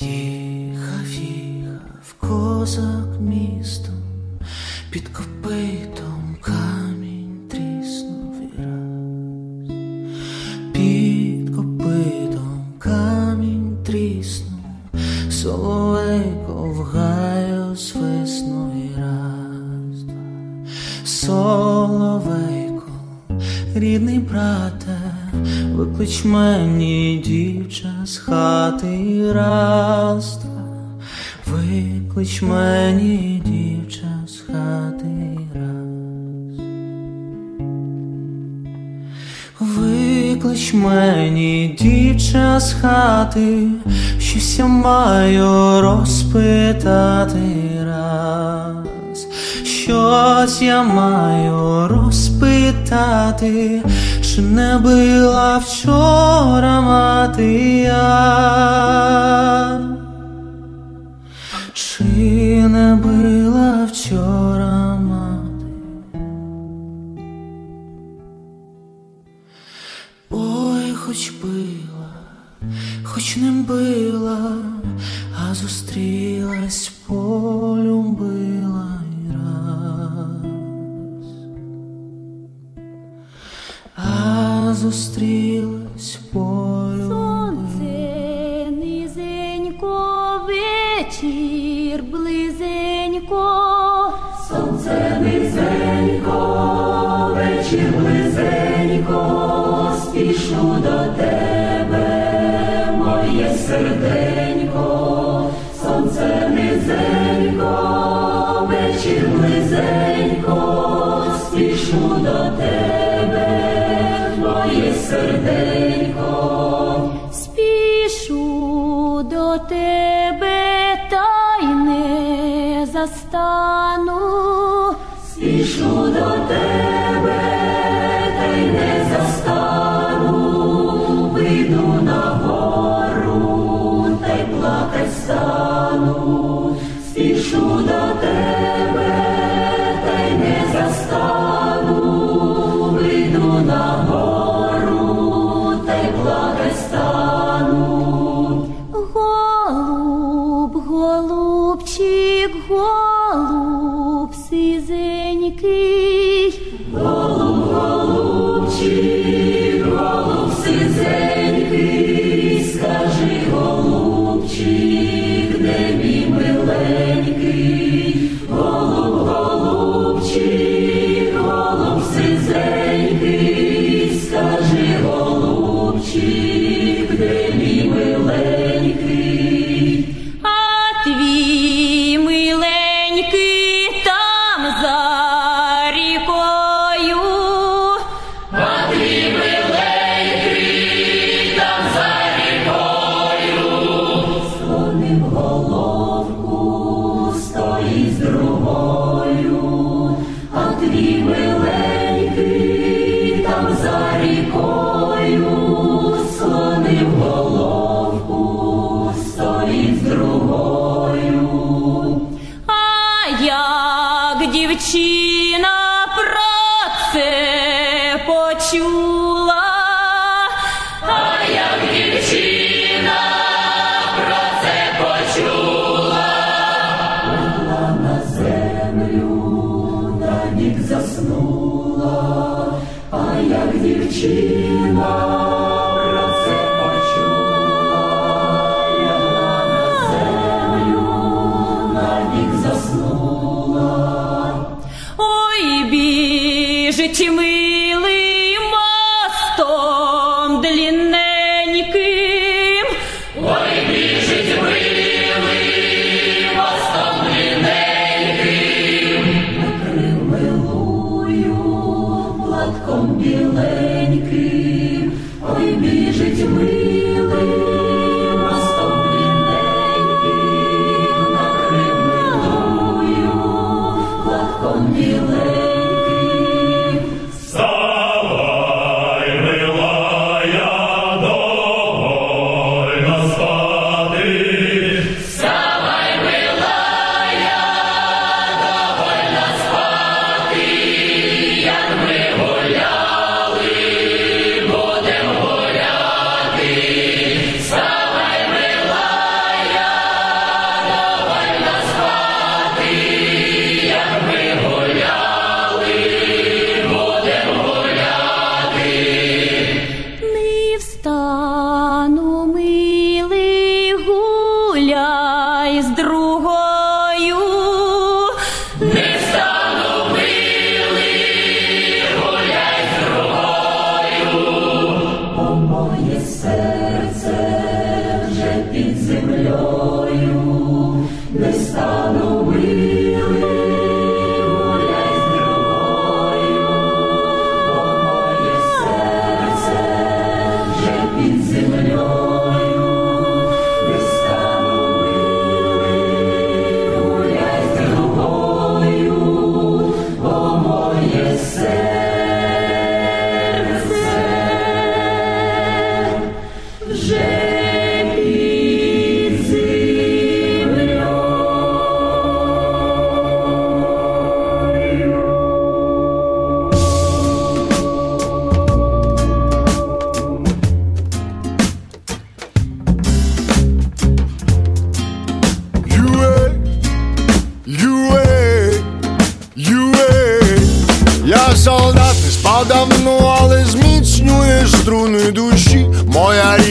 Їхав, їхав козак містом, під копитом камінь тріснув і раз, під копитом камінь тріснув, соловейко в гаю свиснув і раз, соловейко, рідний брате, виклич мені дівча з хати раз, два. Виклич мені дівча з хати раз. Виклич мені дівча з хати, щось я маю розпитати раз, щось я маю розпитати, чи не била вчора мати я, чи не била вчора мати. Ой, хоч била, хоч не била, а зустрілась полюбила й раз, а зустрілась you.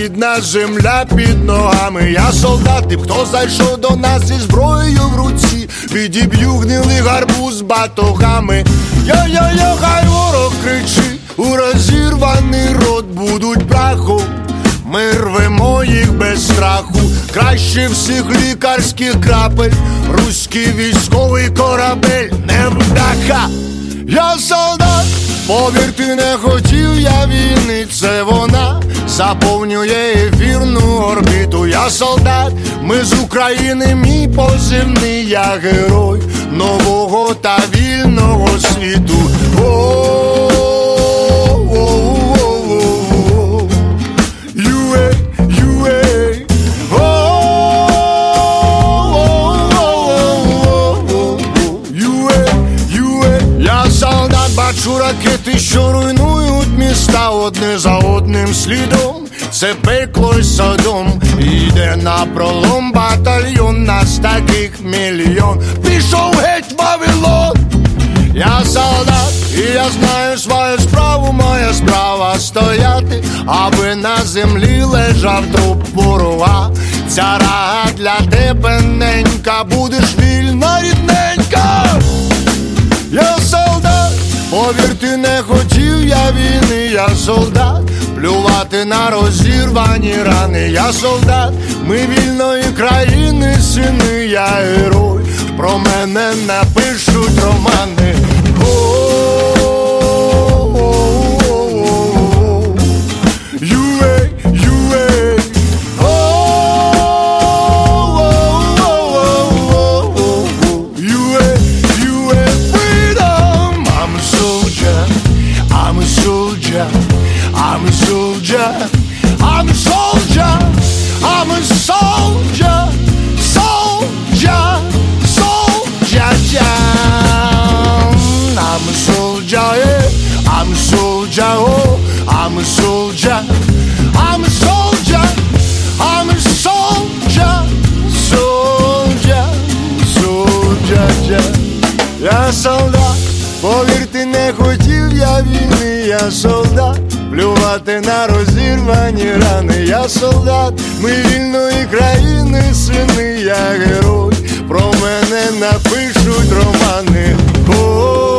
Рідна земля під ногами. Я солдат, і хто зайшов до нас зі зброєю в руці, відіб'ю гнилий гарбуз батогами. Йо-йо-йо, хай ворог кричить, у розірваний рот будуть прахом. Ми рвемо їх без страху, краще всіх лікарських крапель, руський військовий корабель, невдаха. Я солдат, повірте, не хотів я війни, це вона заповнює ефірну орбіту. Я солдат, ми з України, мій позивний, я герой нового та вільного світу. О-о-о-о-о-о. Слідом. Це пекло й садом, іде на пролом батальйон, нас таких мільйон. Пішов геть Вавилон. Я солдат, і я знаю свою справу, моя справа стояти, аби на землі лежав труп ворога. Ця рага для тебе ненька, будеш вільна рідненька. Я солдат, повірте, не хотів я війни, я солдат, плювати на розірвані рани, я солдат, ми вільної країни, сини, я герой, про мене напишуть романи. soldier. I'm a soldier. I'm a soldier. Soldier. Soldier. Down. I'm a soldier. Yeah. I'm a soldier. Oh, I'm a soldier. I'm a soldier. I'm a soldier. Soldier. Soldier. yeah. Я солдат, повірте, не хотів я війни, я солдат, Плювати на розірвані рани, я солдат, ми вільної країни, сини, я герой, про мене напишуть романи. О-о-о-о-о-о.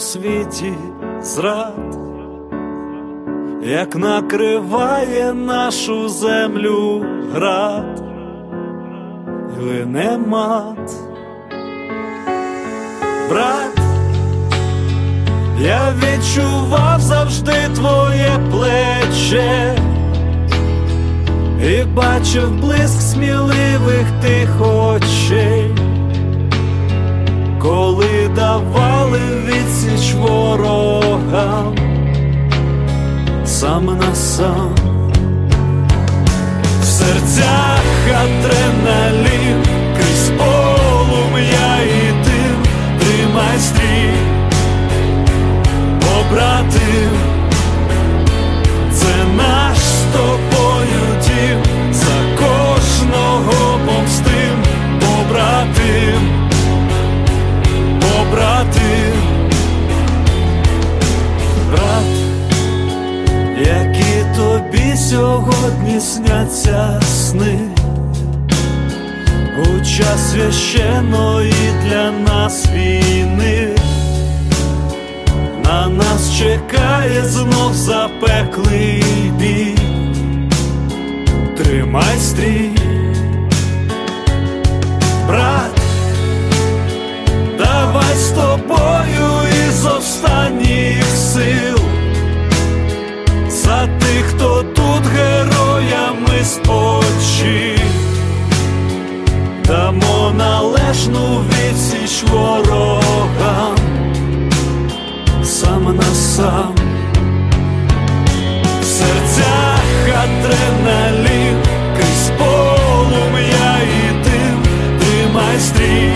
Світі зрад, як накриває нашу землю град, і лине мат, брат, я відчував завжди твоє плече. І бачив блиск сміливих тих очей, коли давали відсіч ворогам сам на сам, в серцях адреналін, крізь полум'я і дим, тримай стрій, побратим. Це наш з сьогодні сняться сни, у час священої для нас війни. На нас чекає знов запеклий бій. Тримай стрій, брат, давай з тобою із останніх сил. За тих, хто спочив, дамо належну відсіч ворогам сам на сам. В серцях адреналін, крізь полум'я і дим, тримай стрій,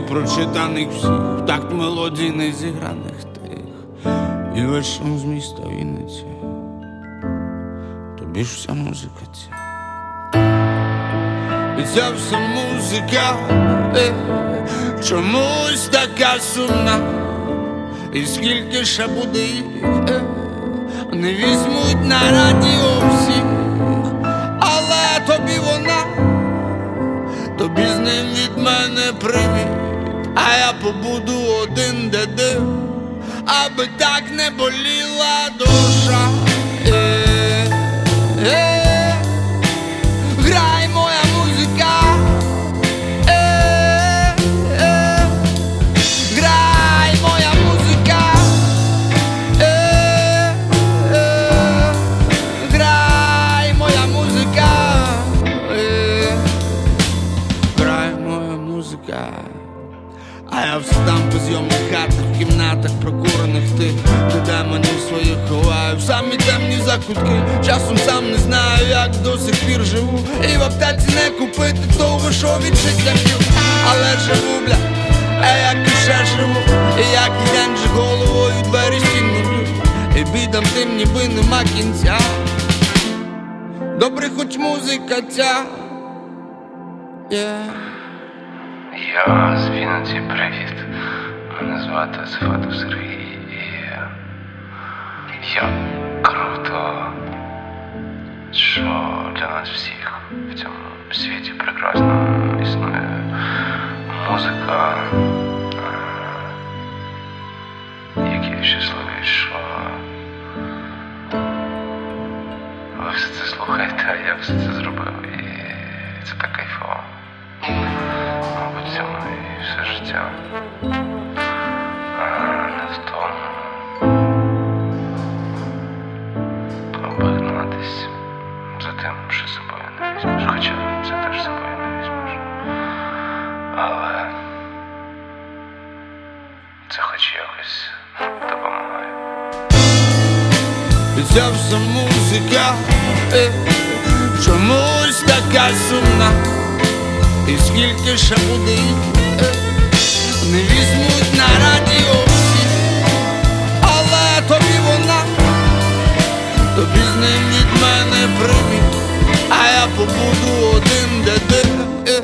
у прочитаних всіх, такт мелодій не зіграних тих, і весь з міста Вінниці. Тобі ж вся музика ця. І ця вся музика е, чомусь така сумна, і скільки ще буде їх, е, не візьмуть на радіо всіх, але тобі вона, тобі з ним від мене привіт, а я побуду один де аби так не боліла душа. Закутки, часом сам не знаю, як до сих пір живу. І в аптеці не купити того, що від життя п'ю Але живу, бля, а як ще живу, і як і день же головою двері стіну б'ю І бідам тим ніби нема кінця. Добре, хоч музика ця. Yeah. Я з Вінниці, привіт. Мене звати Сфатов Сергій і як круто, що для нас всіх в цьому світі прекрасно існує музика. Як я щасливий, що ви все це слухаєте, а я все це зробив і це так кайфово. Мабуть, цьому і все життя. І вся музика е, чомусь така сумна. І скільки ще буде е, не візьмуть на радіо всі, але тобі вона, тобі з ним від мене привіт, а я побуду один де де, е,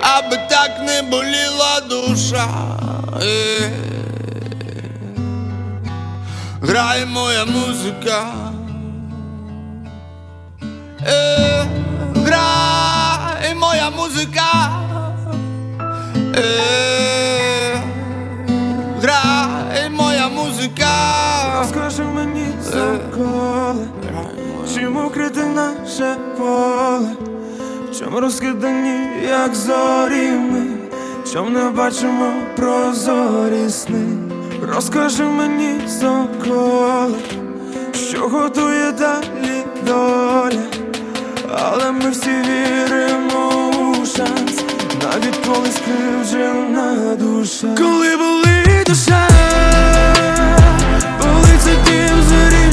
аби так не боліла душа. Е, Грає моя музика. Музика. Е, грай моя музика. Скажи мені заколи, чим укрити наше поле, чом розкидані, як зорі ми, чом не бачимо прозорі сни. Розкажи мені заколи, що готує далі доля, але ми всі віримо шанс, навіть коли скривджена душа. Коли болить душа, болить дім зорі.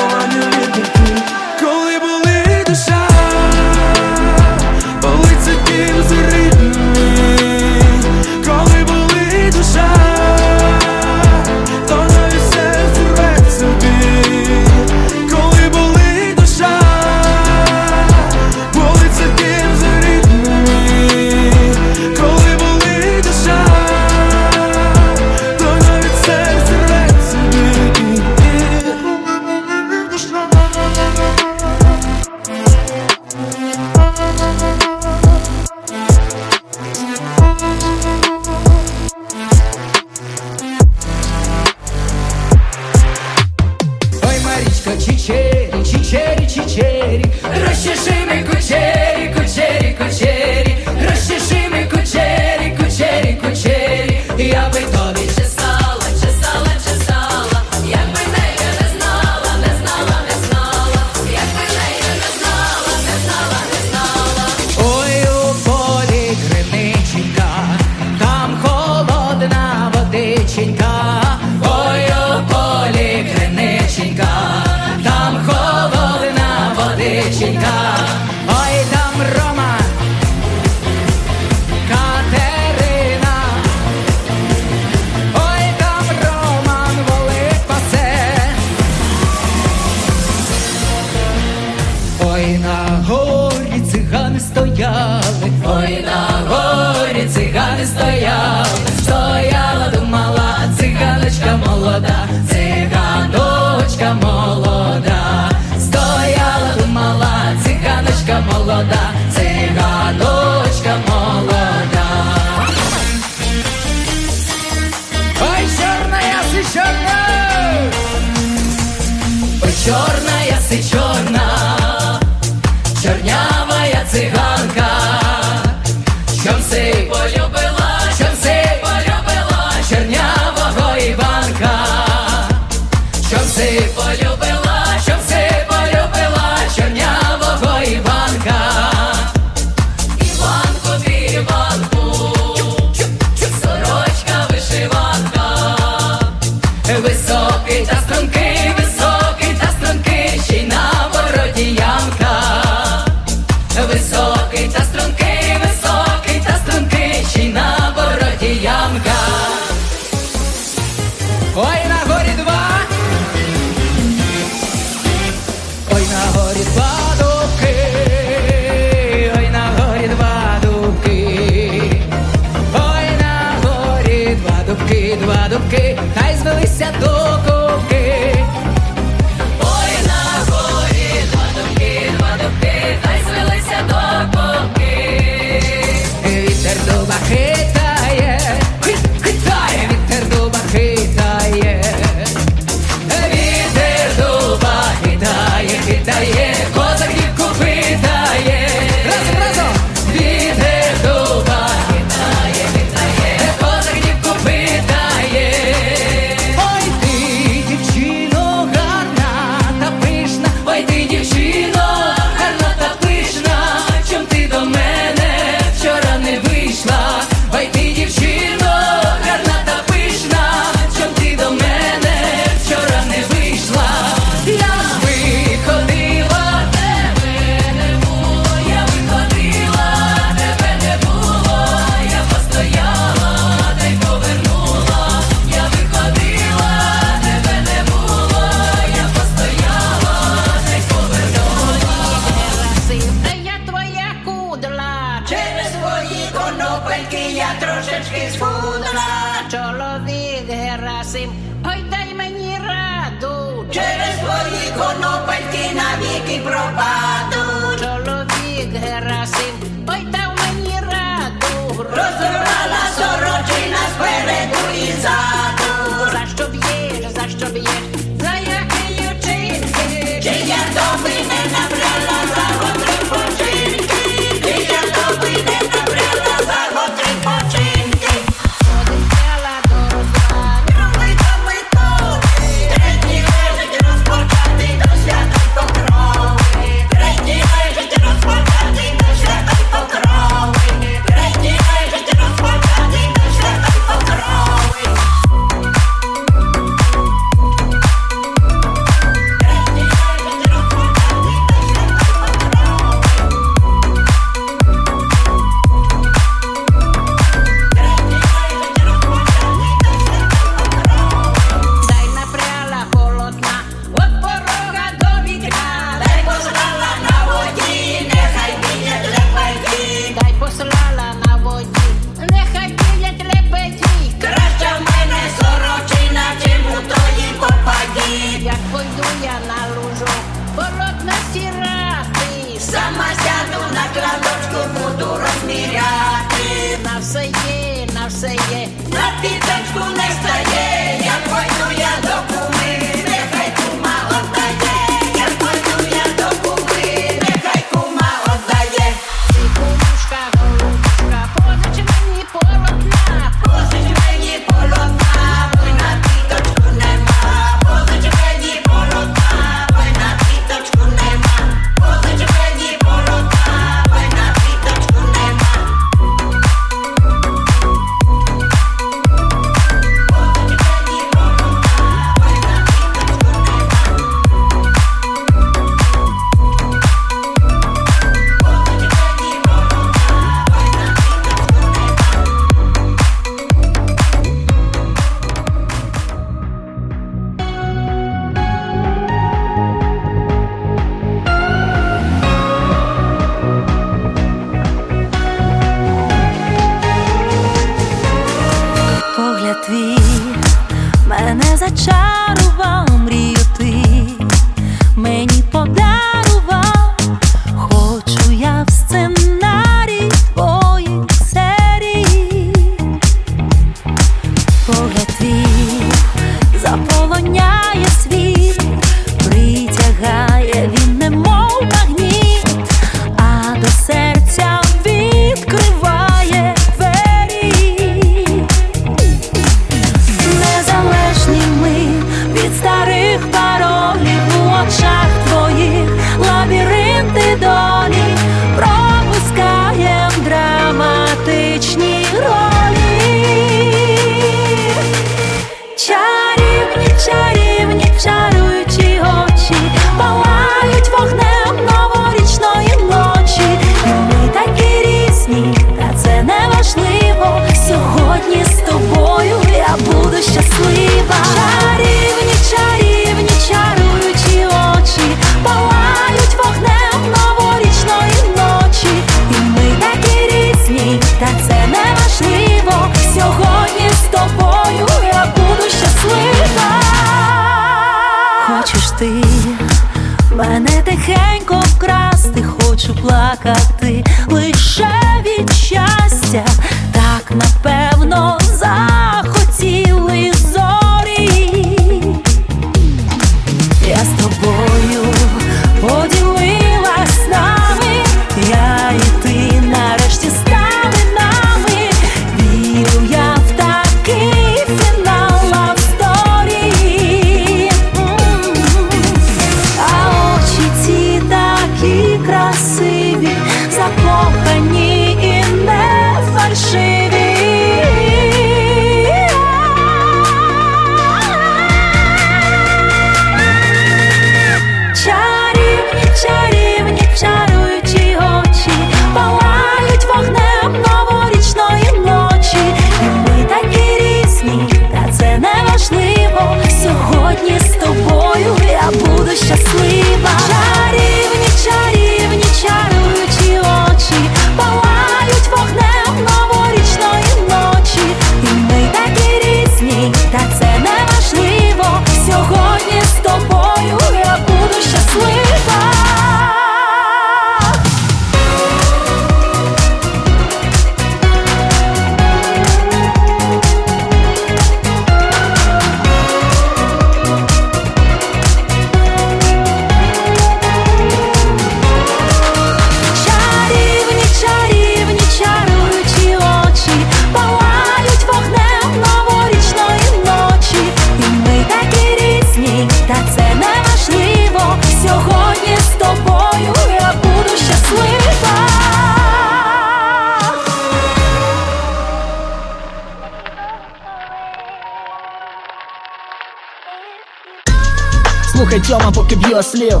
Слів.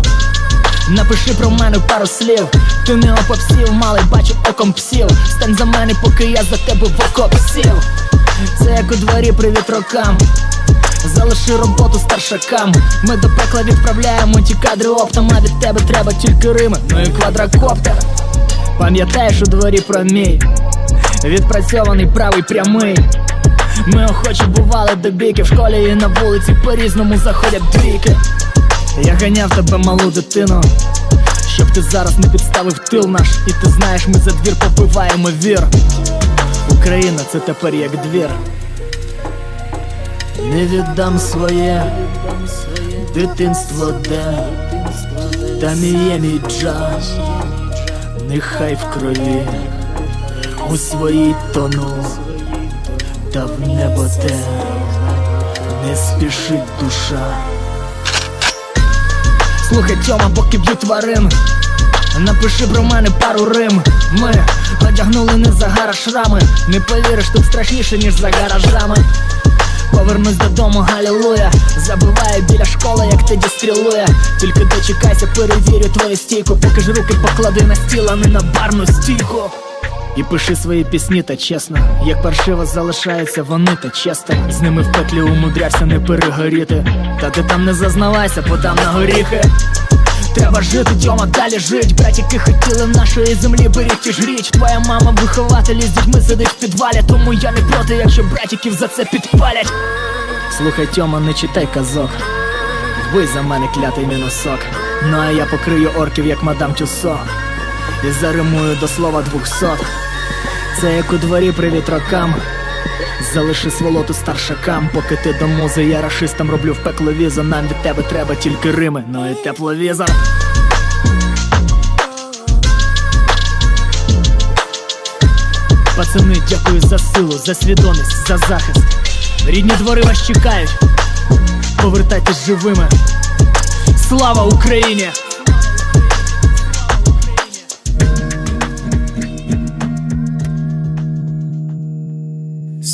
Напиши про мене пару слів. Ти не опопсів, малий, бачу оком псів. Стань за мене, поки я за тебе в окоп сів. Це як у дворі привіт рокам. Залиши роботу старшакам. Ми до пекла відправляємо ті кадри оптом А від тебе треба тільки рими, ну і квадрокоптер. Пам'ятаєш у дворі про мій? Відпрацьований правий прямий. Ми охочі бували до бійки. В школі і на вулиці по-різному заходять двійки Я ганяв тебе малу дитину, щоб ти зараз не підставив тил наш, і ти знаєш, ми за двір попиваємо вір. Україна це тепер як двір. Не віддам своє дитинство, де там і є мій джаз, нехай в крові у своїй тону, та в небо те не спішить душа. Слухай, Тьома, поки б'ю тварин. Напиши про мене пару рим. Ми одягнули не загара шрами Не повіриш, тут страшніше, ніж за гаражами. Повернусь додому, галілуя. Забиваю біля школи, як тоді стрілує. Тільки дочекайся, перевірю твою стійку. Поки ж руки поклади на стіл, а не на барну стійку і пиши свої пісні та чесно, як паршиво залишаються вони та чесно З ними в петлі умудрявся не перегоріти. Та ти там не зазнавайся, подам на горіхи. Треба жити, Тьома, далі жить. Братіки хотіли нашої землі, беріть і жріть. Твоя мама вихователі з дітьми сидить в підвалі. Тому я не проти, якщо братіків за це підпалять. Слухай, Тьома, не читай казок. Вбий за мене клятий мінусок. Ну а я покрию орків, як мадам Тюсо. І заримую до слова двохсот Це як у дворі привіт рокам. Залиши сволоту старшакам, поки ти до музи, я рашистам роблю в пекло візу. Нам від тебе треба тільки рими, ну і тепловізор. Пацани, дякую за силу, за свідомість, за захист. Рідні двори вас чекають, повертайтесь живими. Слава Україні!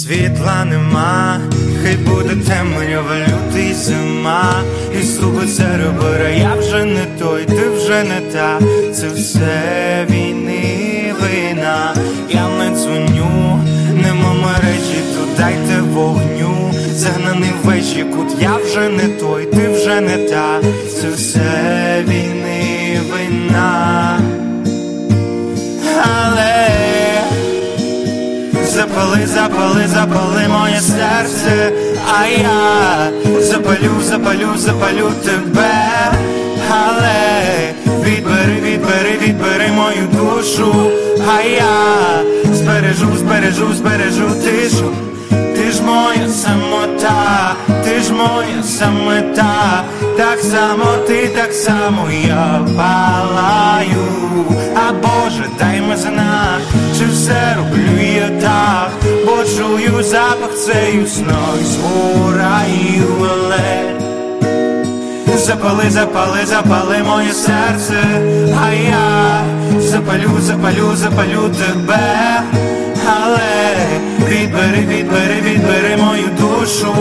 Світла нема, хай буде темрява, лютий зима, і ступиться ребера, я вже не той, ти вже не та, це все війни вина, я не дзвоню, нема мережі, то дайте вогню, загнаний вечі кут, я вже не той, ти вже не та, це все війни Запали, запали, запали моє серце, а я запалю, запалю, запалю тебе, але відбери, відбери, відбери мою душу, а я збережу, збережу, збережу тишу, ти ж моя самота, ти ж моя самота, так само ти, так само я палаю, а Боже, дай ми знак, чи все роблю я так, бо чую запах цею сною згораю, але Запали, запали, запали моє серце, а я запалю, запалю, запалю тебе, але відбери, відбери, відбери мою душу,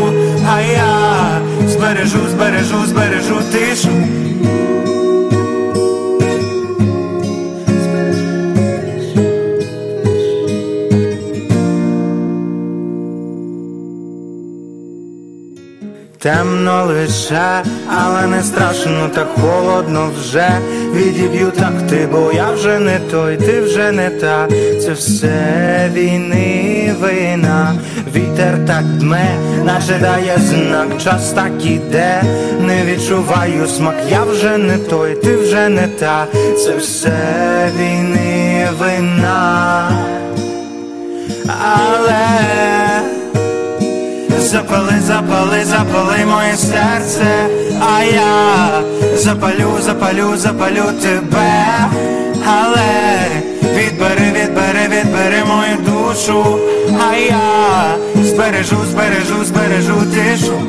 а я збережу, збережу, збережу тишу. Темно лише, але не страшно, так холодно вже. Відіб'ю так ти, бо я вже не той, ти вже не та, це все війни вина, вітер так дме, наче дає знак, час так іде, не відчуваю смак, я вже не той, ти вже не та, це все війни вина, але Запали, запали, запали моє серце, а я запалю, запалю, запалю тебе, але відбери, відбери, відбери мою душу, а я збережу, збережу, збережу тишу,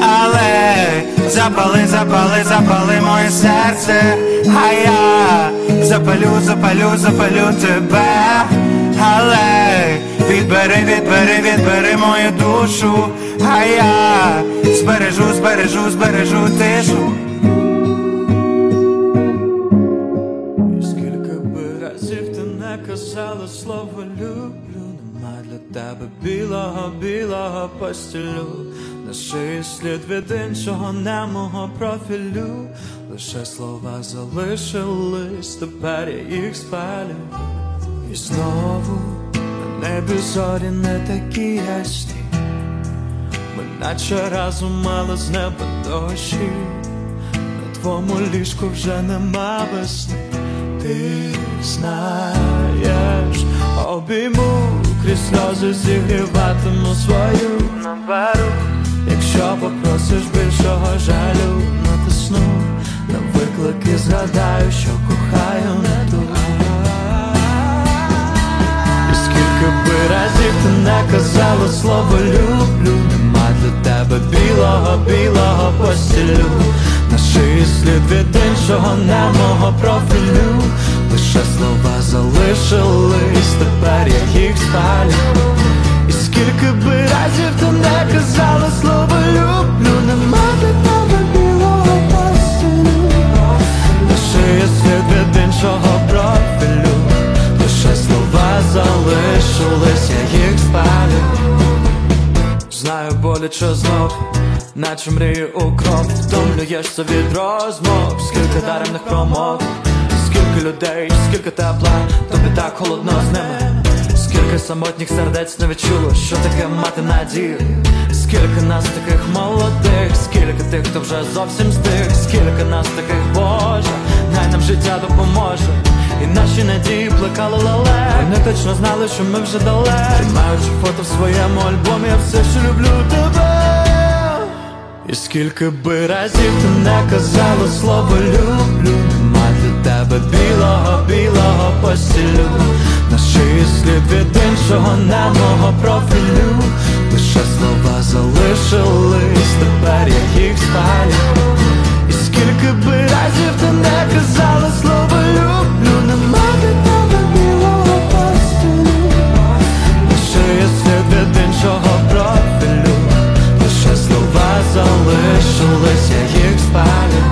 але запали, запали, запали моє серце, а я запалю, запалю, запалю тебе, але відбери, відбери, відбери мою душу, а я збережу, збережу, збережу тишу. Скільки би разів ти не казала слово люблю, нема для тебе білого, білого постілю, на шиї слід від іншого немого профілю, лише слова залишились, тепер я їх спалю. І знову на небі зорі не такі ясні, ми наче разом мали з неба дощі. На твоєму ліжку вже нема весни. Ти знаєш, обійму крізь сльози зігріватиму свою наверу Якщо попросиш більшого жалю, натисну на виклики, згадаю, що кохаю не ту скільки би разів ти не казала слово люблю, нема для тебе білого, білого постілю. На шиї слід від іншого немого профілю. Лише слова залишились, тепер я їх спалю. І скільки би разів ти не казала слово люблю Нема для тебе білого постілю. На шиї слід від іншого слова залишились, я їх спалю Знаю, боляче знов, наче мрію у кров, втомлюєшся від розмов, скільки даремних промов, скільки людей, скільки тепла, тобі так холодно з ними. Скільки самотніх сердець не відчуло, що таке мати надію. Скільки нас таких молодих, скільки тих, хто вже зовсім стих, скільки нас таких, Боже, най нам життя допоможе. І наші надії плекали лале Вони точно знали, що ми вже далеко Тримаючи фото в своєму альбомі, я все ще люблю тебе. І скільки би разів ти не казала слово люблю, нема для тебе білого, білого постілю. На шиї слід від іншого немого профілю. Лише слова залишились, тепер я їх спалю. Скільки би разів ти не казала слово люблю, нема для тебе білого постілю. Лише є слід від іншого профілю. Лише слова залишилися їх спалю.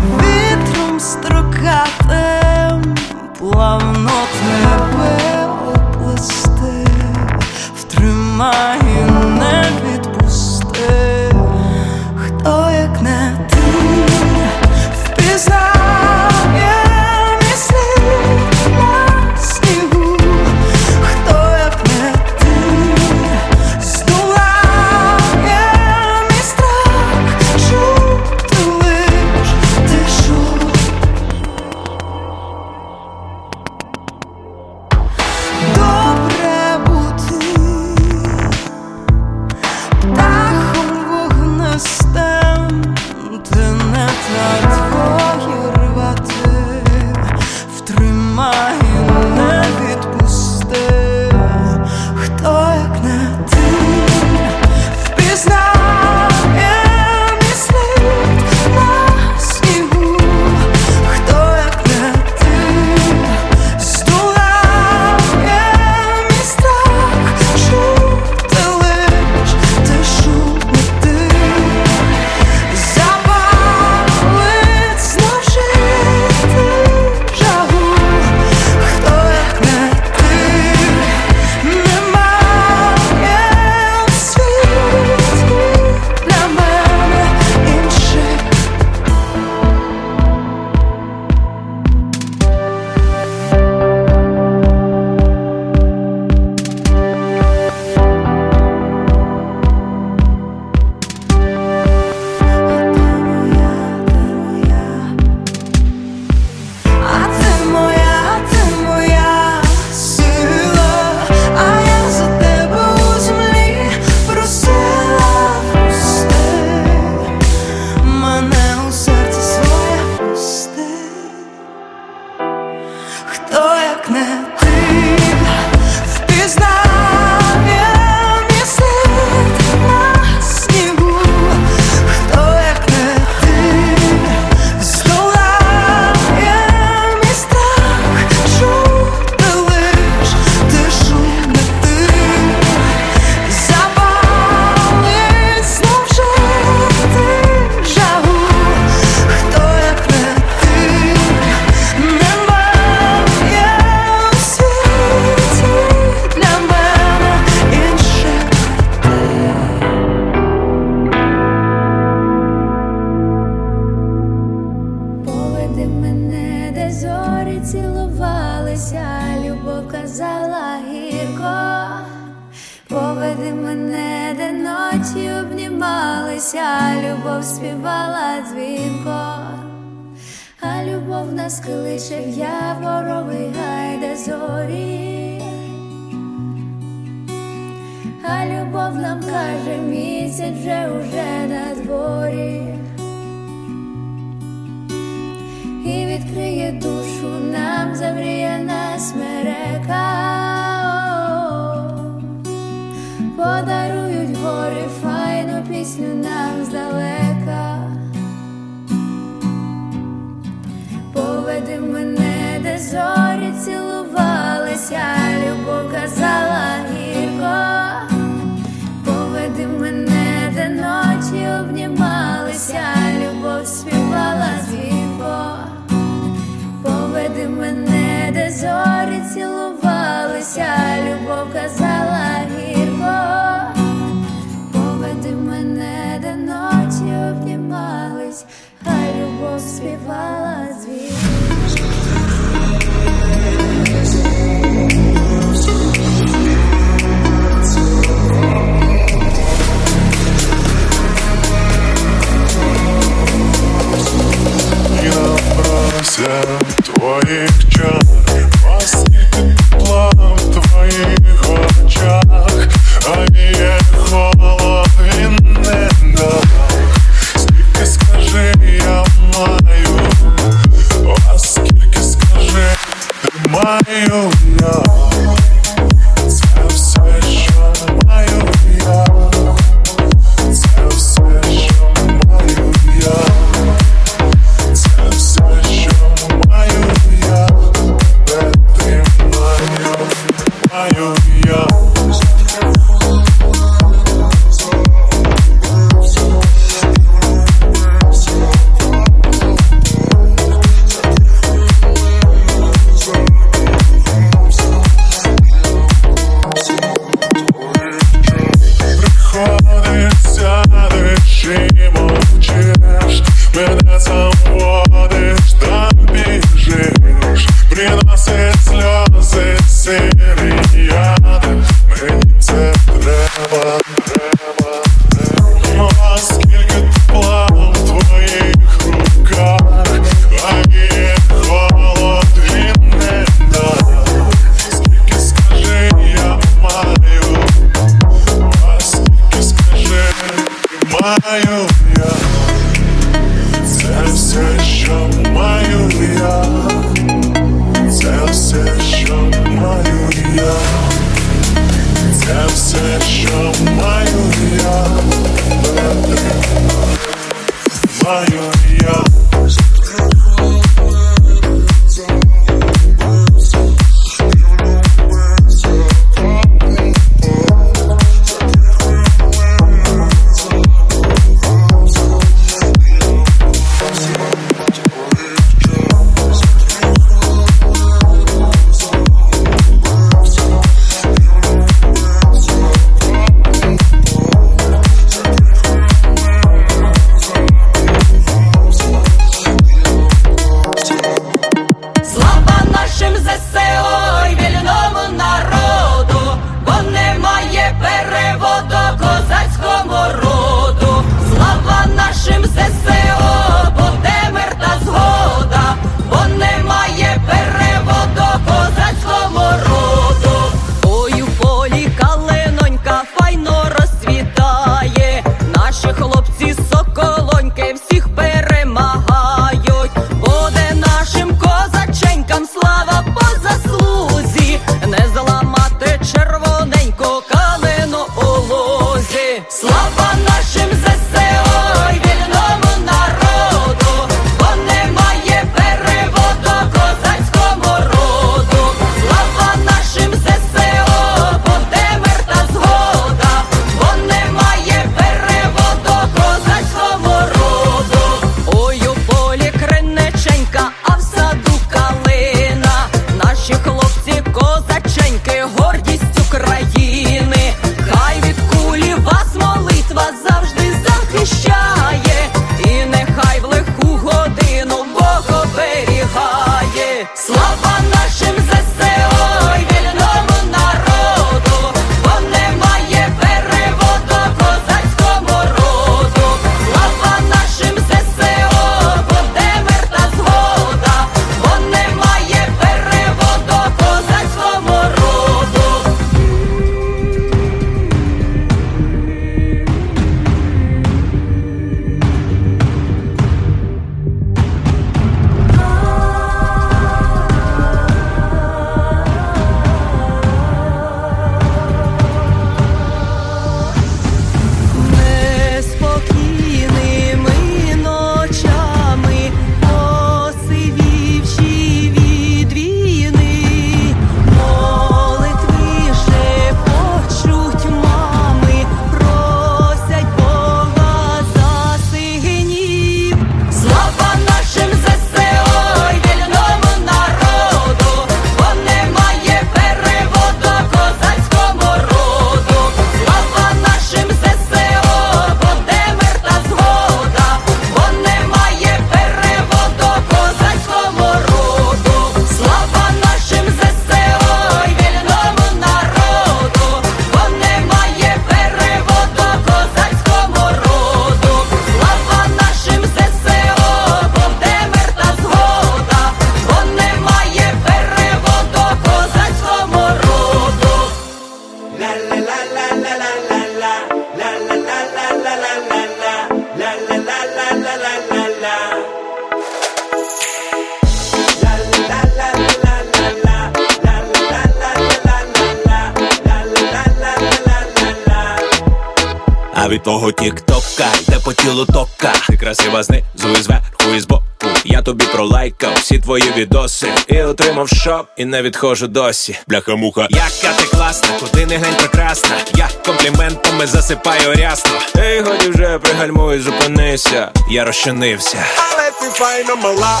І не відходжу досі. Бляха-муха, яка ти класна, куди не глянь прекрасна. Я компліментами засипаю рясно. Ей, годі вже пригальмуй, зупинися. Я розчинився. Але ти файно мала,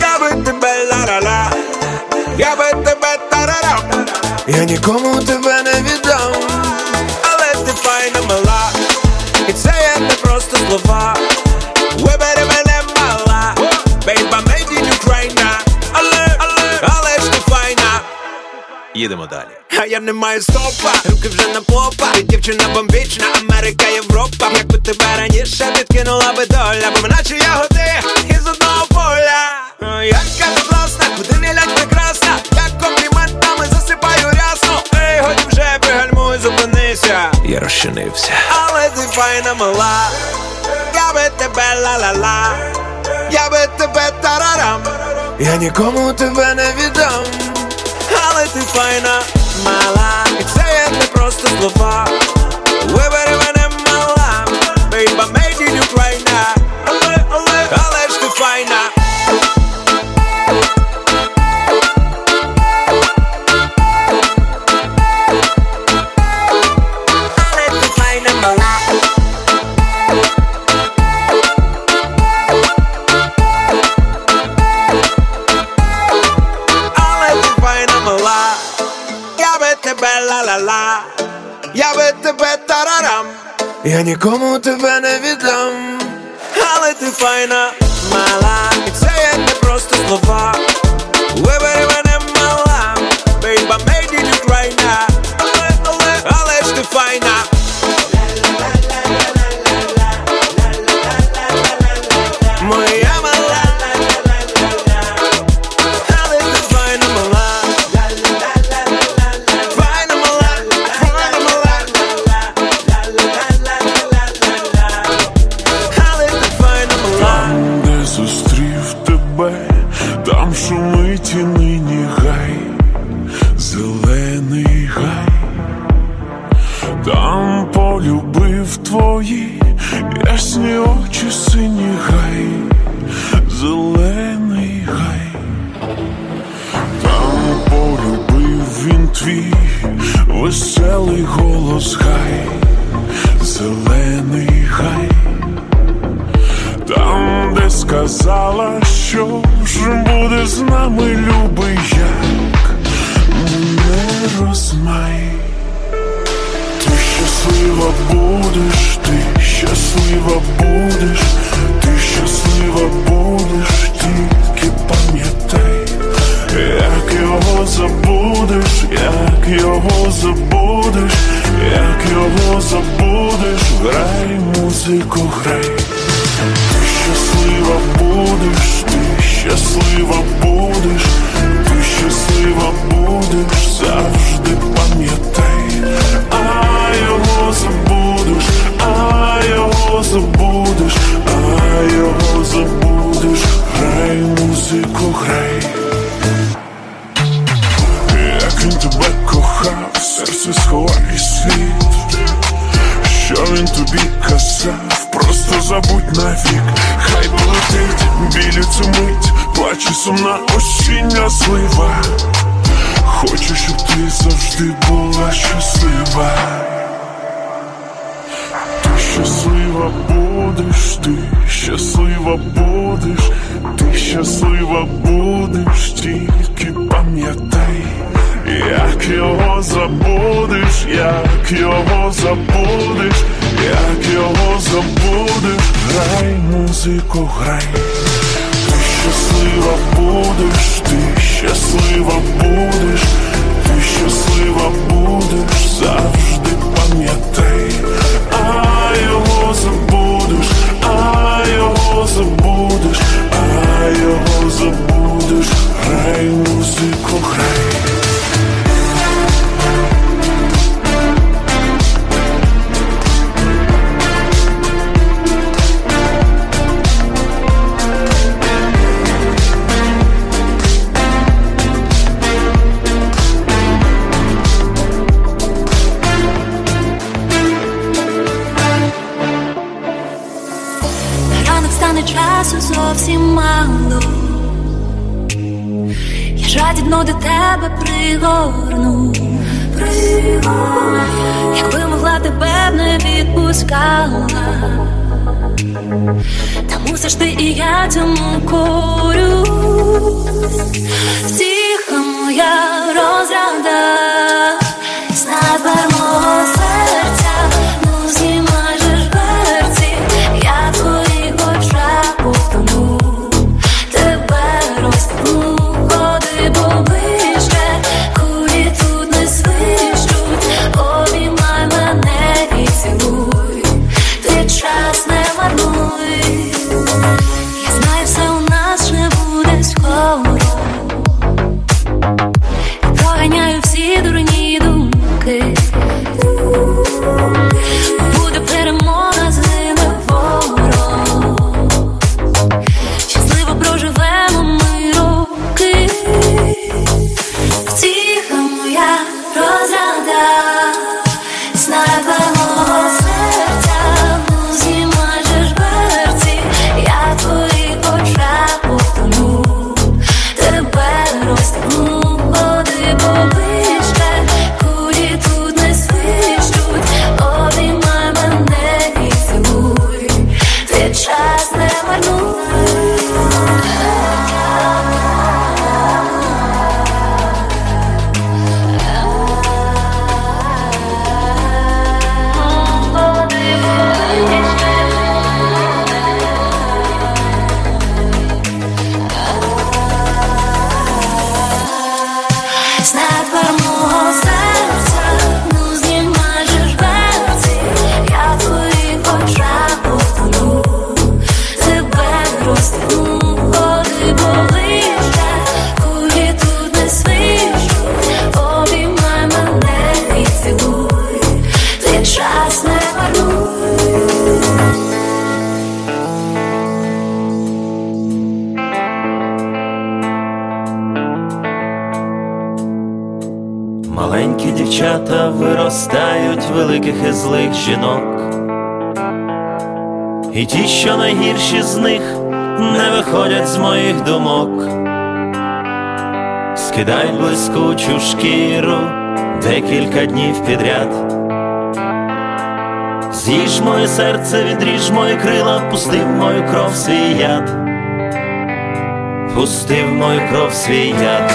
я би тебе ла-ла-ла, я би тебе тарарам, я нікому тебе не віддам, Їдемо далі. А я не маю стопа, руки вже на попа. Ти дівчина бомбічна, Америка, Європа. Якби тебе раніше підкинула би доля Бо наче ягоди із одного поля. О, Яка ти класна, куди не лять прекрасна. Я компліментами засипаю рясно. Ей, годі вже пригальмуй, зупинися. Я розчинився. Але ти файна мала. Я би тебе ла-ла-ла. Я би тебе тарарам. Я нікому тебе не віддам але ти файна, мала, і це є не просто слова. Я би тебе ла-ла-ла, я би тебе тарарам, я нікому тебе не віддам, але ти файна, мала, і це є не просто слова. Вибери мене де сказала, що ж буде з нами любий як не розмай. Ти щаслива будеш, ти щаслива будеш, ти щаслива будеш, тільки пам'ятай, як його забудеш, як його забудеш, як його забудеш, грай музику, грай. Ти щаслива будеш, ти щаслива будеш, ти щаслива будеш, завжди пам'ятай, а його забудеш, а його забудеш, а його забудеш, грай музику, грай. Як він тебе кохав, серце сховай світ. Що він тобі казав, просто забудь навік, хай полетить білю цю мить, плаче сумна осіння злива. Хочу, щоб ти завжди була щаслива. Ти щаслива будеш, ти щаслива будеш, ти щаслива будеш, тільки пам'ятай, як його забудеш, як його забудеш, як його забудеш, грай музику, грай. Ти щаслива будеш, ти щаслива будеш, ти щаслива будеш, завжди пам'ятай, а його забудеш, а його забудеш, а його забудеш, грай музику, грай. До тебе пригорну, пригорну, якби могла тебе б не відпускала. Та мусиш ти і я цьому курю Втіха моя розрада блискучу шкіру декілька днів підряд. З'їж моє серце, відріж мої крила, пустив мою кров свій яд, пустив мою кров свій яд.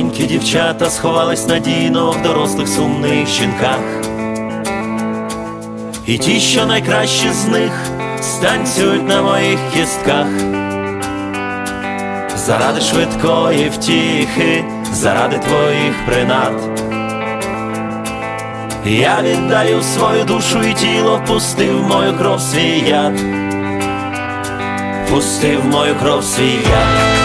Маленькі дівчата сховались надійно в дорослих сумних жінках. І ті, що найкращі з них, станцюють на моїх кістках. Заради швидкої втіхи, заради твоїх принад. Я віддаю свою душу і тіло, пустив мою кров свій яд, пустив мою кров свій яд.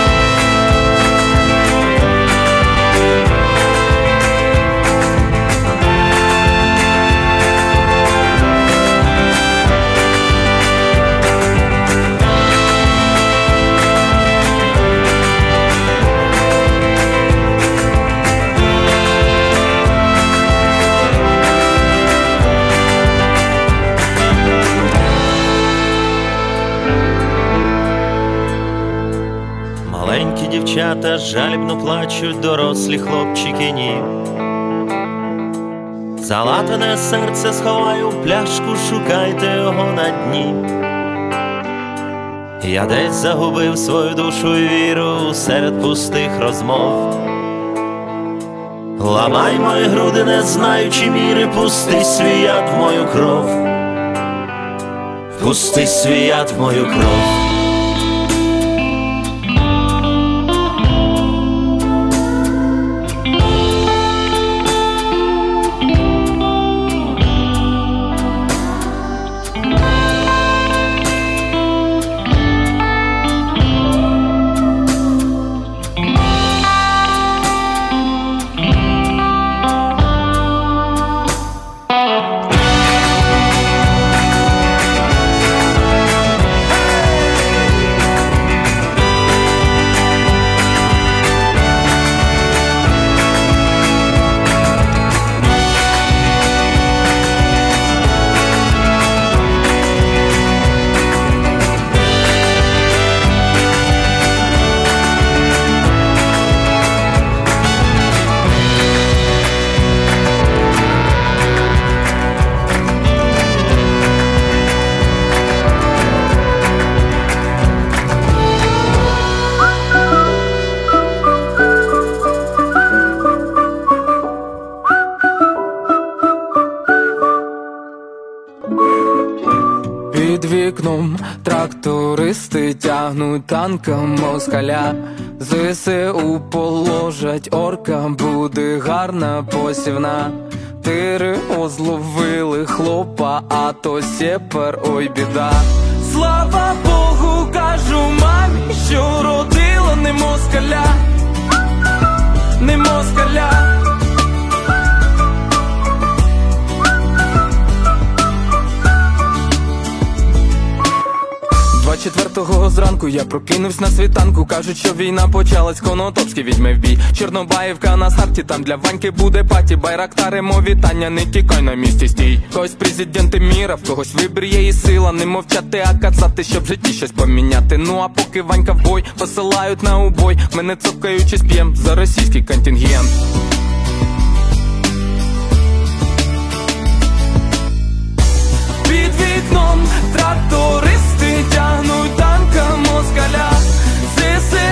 Дівчата жалібно плачуть, дорослі хлопчики ні. Залатане серце сховаю пляшку, шукайте його на дні. Я десь загубив свою душу і віру серед пустих розмов. Ламай мої груди, не знаючи міри, пусти свій яд в мою кров, пусти свій яд в мою кров. Танком москаля, ЗСУ положать орка, буде гарна посівна. Тири озловили хлопа, а то сєпер, ой біда. Слава Богу, кажу мамі, що родила не москаля, не москаля. 24-го зранку я прокинувся на світанку. Кажуть, що війна почалась, конотопські відьми в бій. Чорнобаївка на старті, там для Ваньки буде паті. Байрактаримо вітання, не тікай на місці стій. Когось президенти міра, в когось вибір є і сила. Не мовчати, а кацати, щоб в житті щось поміняти. Ну а поки Ванька в бой посилають на убой. Мене цокаючись п'єм за російський контингент. Під вікном трактористи nutenka mus gale Sisi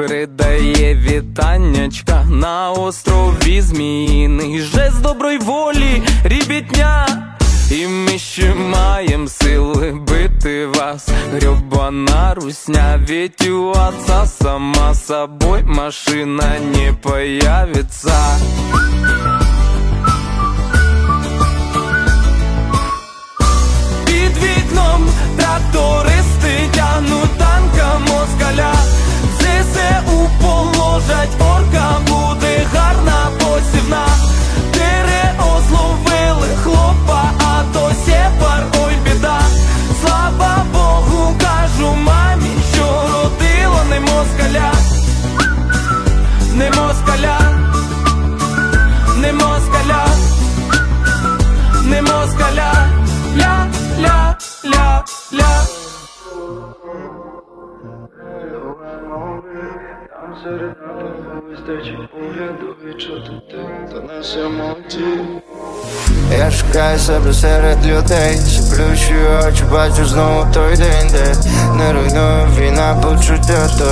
передає вітаннячка на острові Зміїний жест доброї волі, рібітня. І ми ще маєм сили бити вас, гребана русня, ведь у отца сама собой машина не появится. Під вікном трактористи тягнуть танка москаля. ЗСУ положать орка, буде гарна посівна. Тири зловили хлопа, а то сєпар, ой біда. Слава Богу, кажу мамі, що родила не москаля, не москаля, Я шукаю себе серед людей, Заплющу очі, бачу знову той день, де не руйнує війна почуття то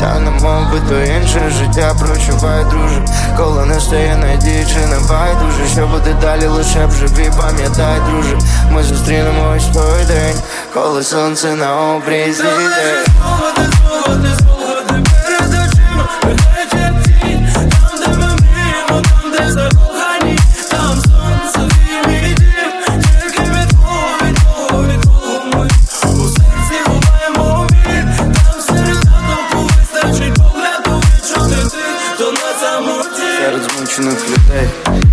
Та не мов би то інше життя. Прочувай, друже Коли не стає надії, чи не байдуже Що буде далі, лише б живі, пам'ятай, друже. Ми зустрінемось той день, коли сонце на обрізі Серед змучених людей,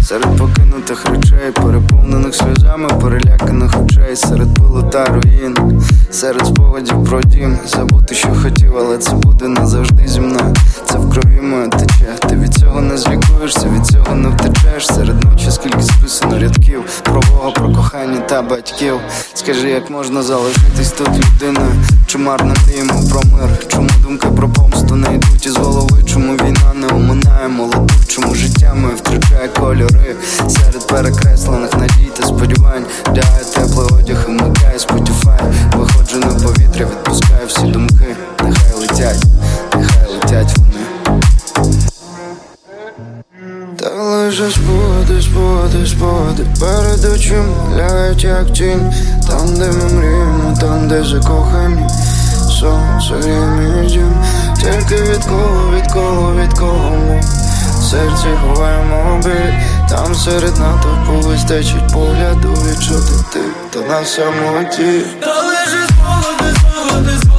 серед покинутих речей, переповнених сльозами, переляканих очей, серед пилу та руїн, серед спогадів про дім, забути, що хотів, але це буде назавжди зі мною. Це в крові моя тече. Ти від цього не злікуєшся, від цього не втечеш. Серед ночі скільки списано рядків про Бога, про кохання та батьків. Скажи, як можна залишитись тут людиною? Марно мріємо про мир? Чому думки про помсту не йдуть із голови? Чому війна не оминає молоду? Чому життя моє втрачає кольори? Серед перекреслених надій та сподівань. Лягає теплий одяг і вмикає Spotify. Виходжу на повітря, відпускаю всі думки. Нехай летять, нехай летять вони. Та лише спогади, спогади, спогади Перед очима лягають як тінь. Там, де ми мріємо, там, де закохані. Сонце гріє дім. Тільки від кого, від кого, від кого ми? Серці ховаємо біль Там серед натовпу вистачить погляду відчути ти То на самоті Та лише спогади, спогади, спогади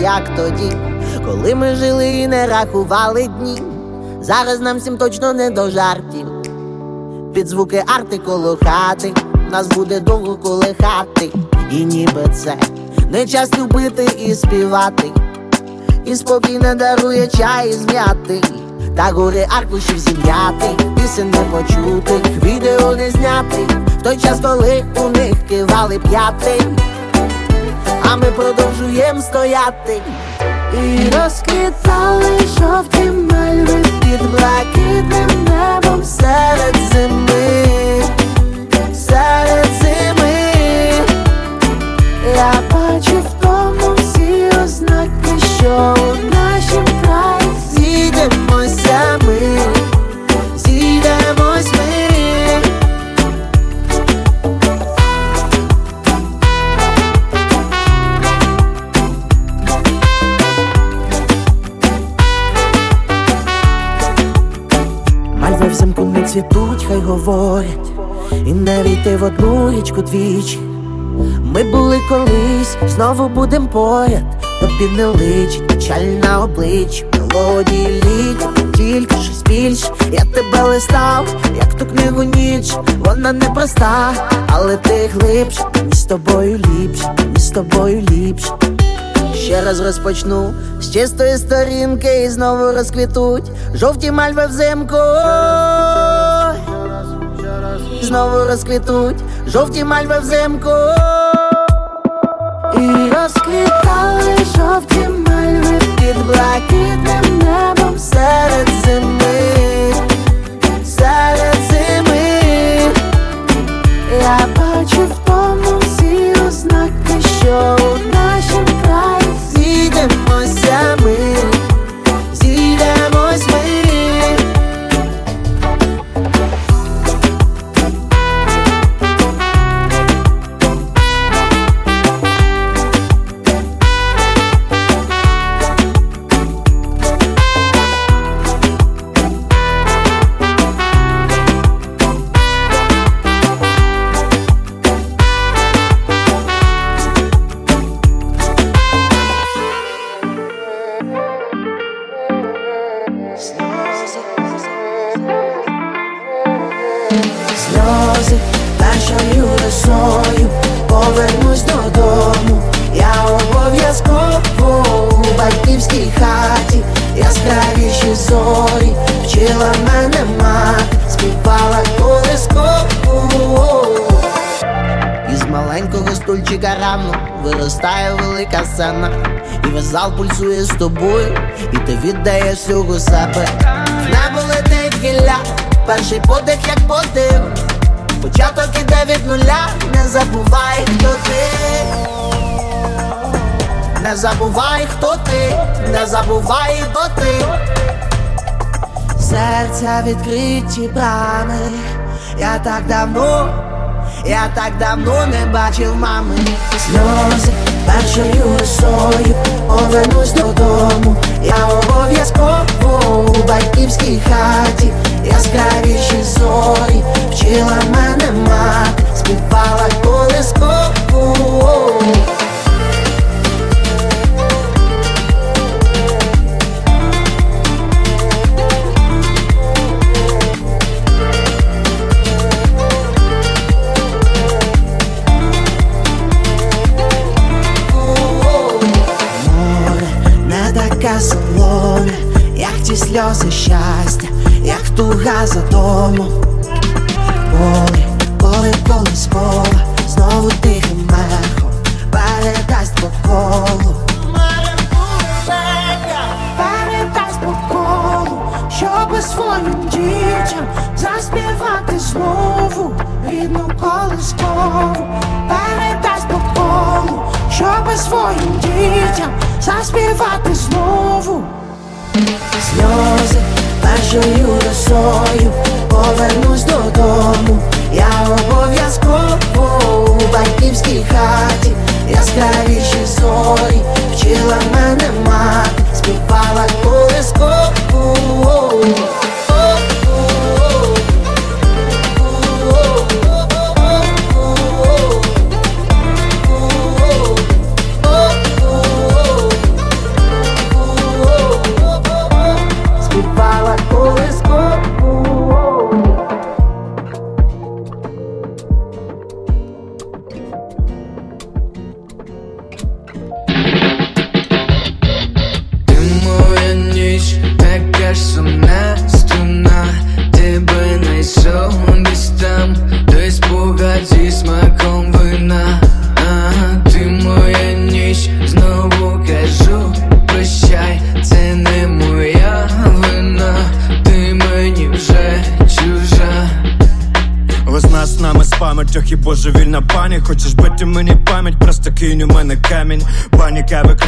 як тоді, коли ми жили і не рахували дні. Зараз нам всім точно не до жартів. Під звуки арти коло хати, нас буде довго колихати. І ніби це не час любити і співати. І спокійно дарує чай з м'яти. Та гори аркушів зім'яти, пісень не почути, відео не зняти. В той час, коли у них кивали п'яти, а ми продовжуємо стояти. І розквітали жовті мальви Під блакитним небом серед зими, серед зими. Я бачу в тому всі ознаки, що у нашім цвітуть, говорять, і не війти в одну річку двічі. Ми були колись, знову будем поряд, тобі не личить печаль на обличчі, мелодії літь, тільки щось більш. Я тебе листав, як ту книгу ніч, вона непроста, але ти глибш, мені з тобою ліпш, мені з тобою ліпш. Ще раз розпочну з чистої сторінки і знову розквітуть жовті мальви взимку. Знову розквітуть жовті мальви взимку. І розквітали жовті мальви Під блакитним небом серед зими, серед зими. Я бачу в тому всі ознаки, що у нашім краї Зійдемося зал з тобою, і ти віддаєш всього себе. Небо летить гілля, перший подих, як подив. Початок іде від нуля, не забувай, хто ти. Не забувай, хто ти, не забувай, хто ти. Серця відкриті брами, я так давно, я так давно не бачив мами. Сльози першою лисою повернусь додому. Я обов'язково у батьківській хаті, яскравіші зорі, вчила мене мати, співала колискову. Сльози щастя, як туга за домом.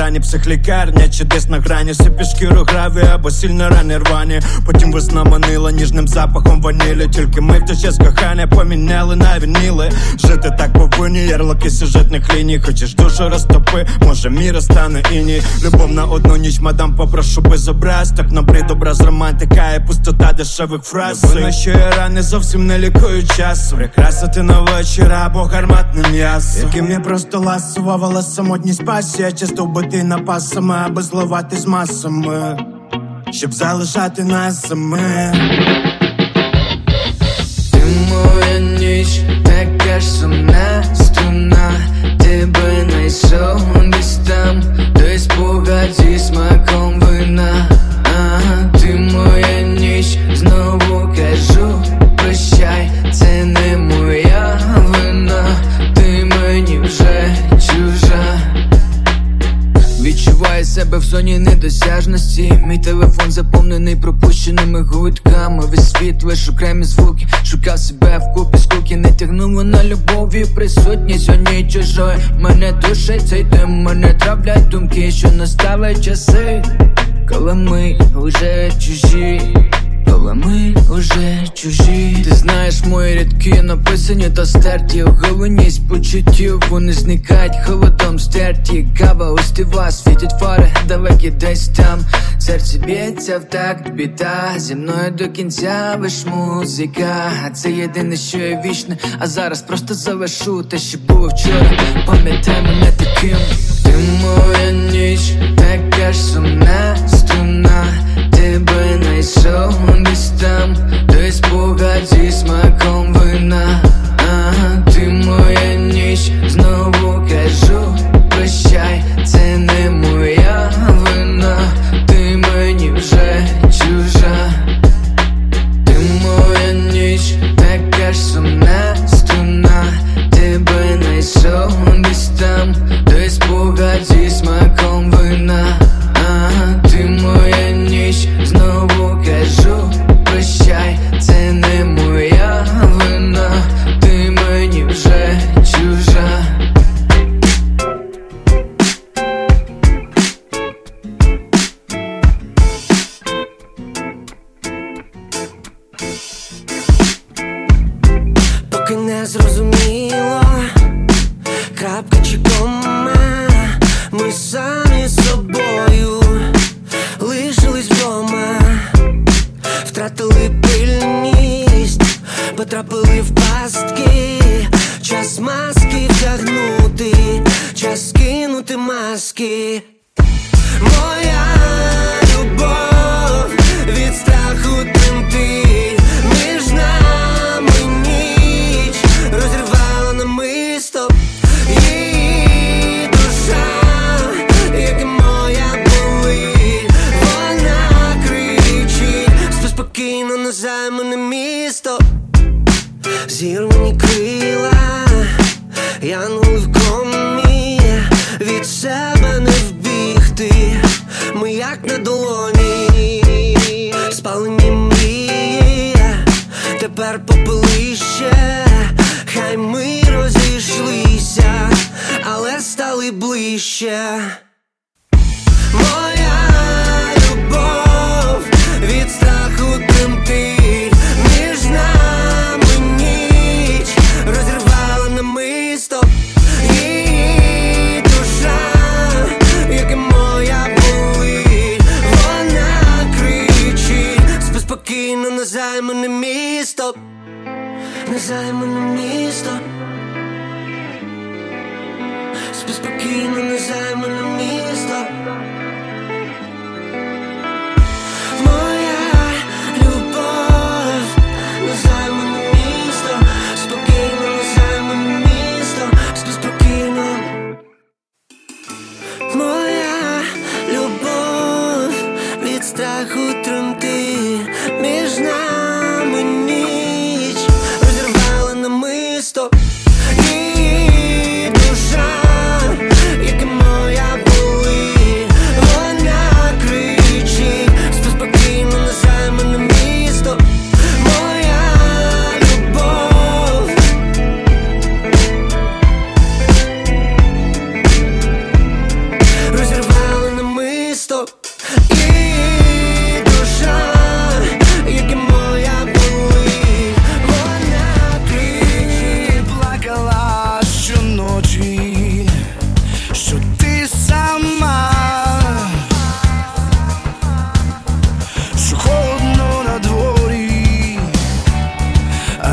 Екрані, психлікарня Чи десь на грані, сипі шкіру граві Або сильно рани рвані Потім весна манила ніжним запахом ванілі. Тільки ми в той час кохання поміняли на вініли. Жити так повинні, ярлики сюжетних ліній. Хочеш душу розтопи, може міра стане іні Любов на одну ніч, мадам, попрошу без образ. Так набрид образ романтика і пустота дешевих фраз. Вина, що я рани зовсім не лікую часу Прикрасити на вечір або гарматне м'ясо Яким я просто ласувала самотність пасія Часто вбитий напасами, аби зливати з масами Щоб залишати нас самих Ти моя ніч, така ж сумна лиш окремі звуки. Шукав себе в купі скуки, не тягнуло на любові. Присутність одній чужої. Мене душить цей дим, мене травлять думки, що настали часи, коли ми вже чужі. Коли ми уже чужі, ти знаєш мої рядки написані та стерті Оголеність почуттів, вони зникають холодом стерті Кава устива, світять фари далекі десь там Серце б'ється в такт біда. Зі мною до кінця лиш музика. Це єдине, що є вічне. А зараз просто завершу те, що було вчора. Пам'ятай мене таким. Ти моя ніч,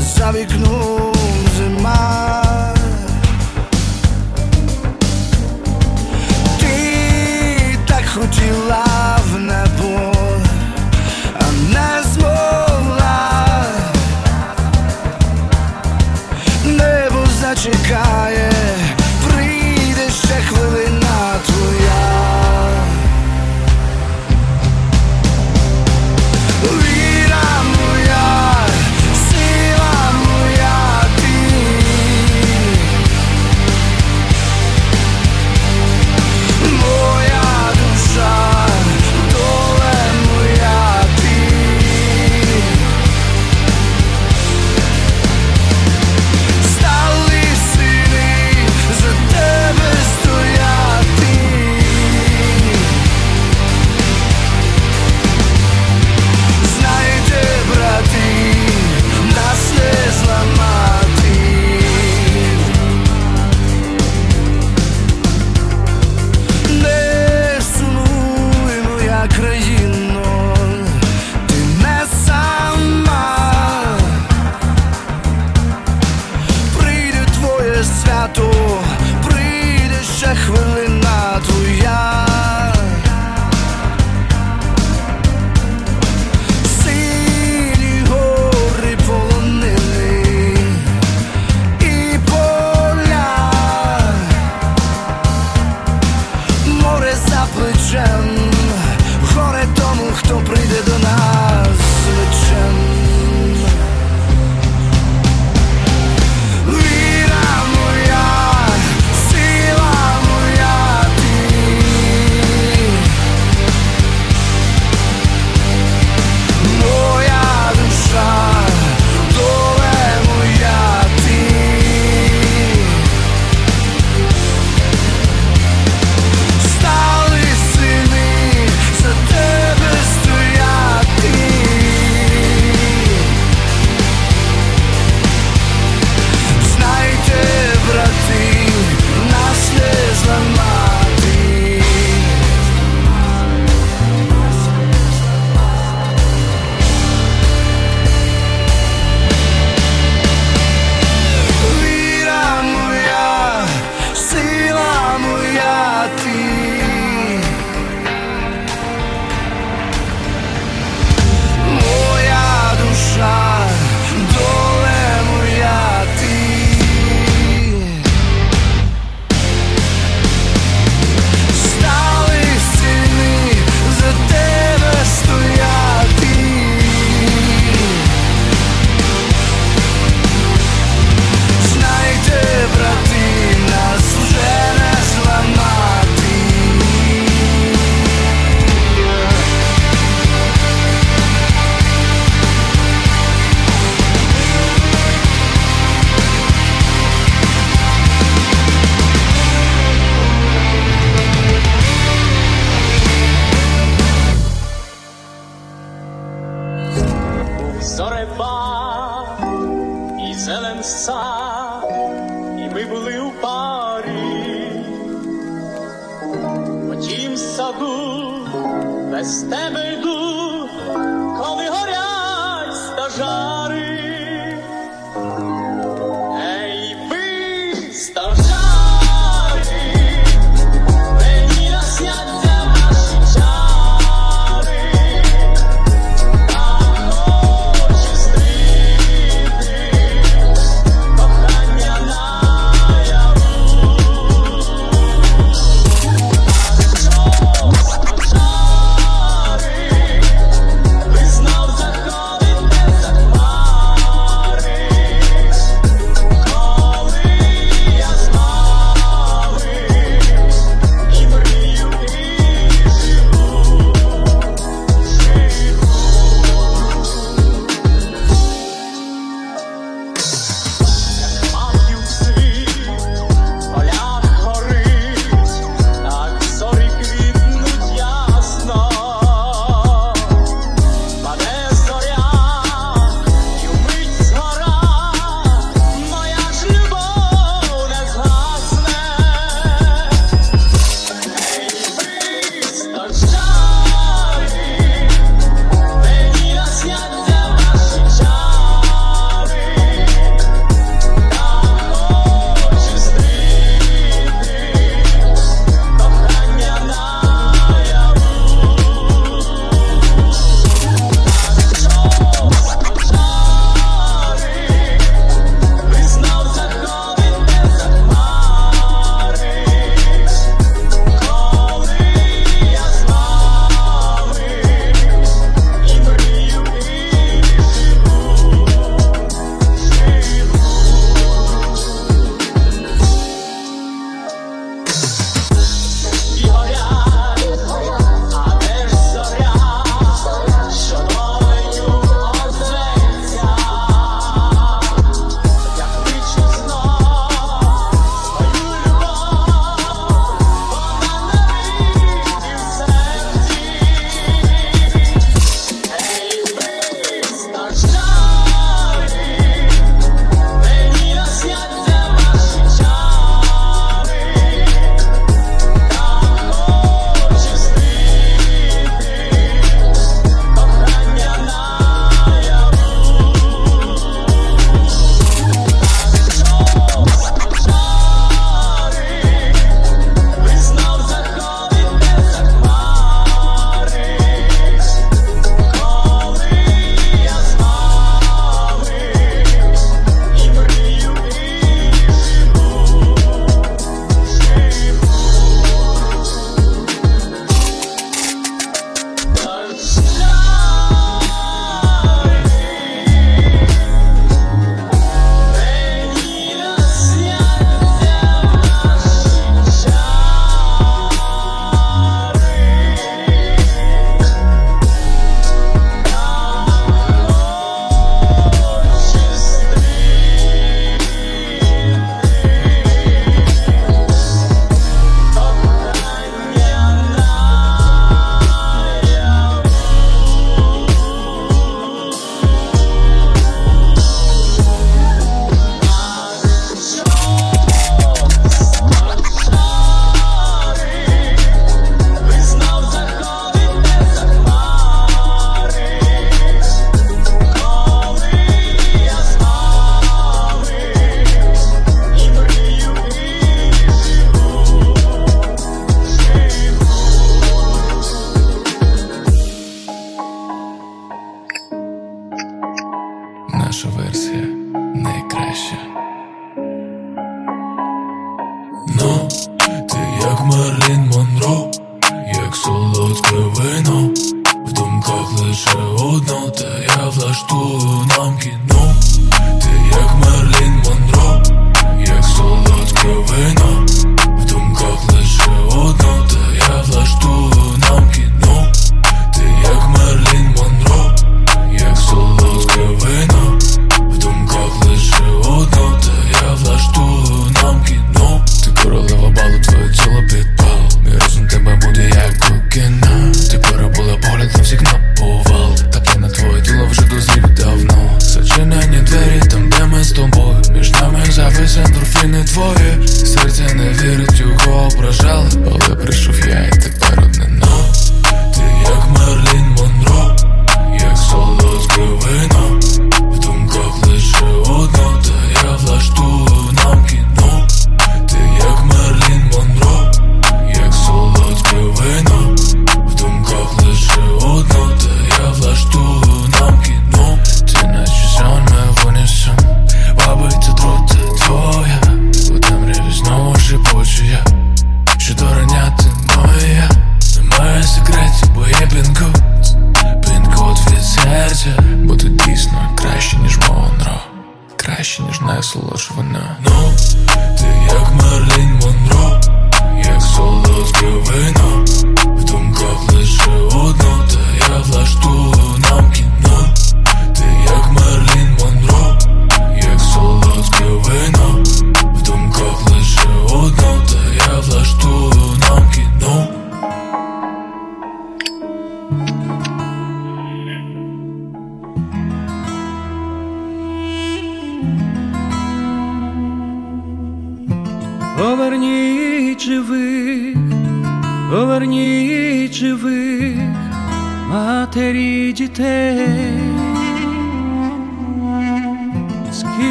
zawiknął, że ma без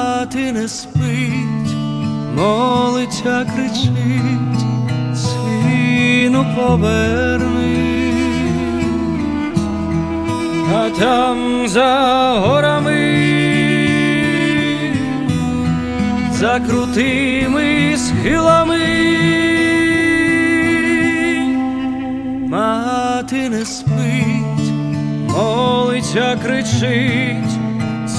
спати не спить, молиться, кричить, сину поверни, а там за горами, за крутими схилами, мати не спить, молиться, кричить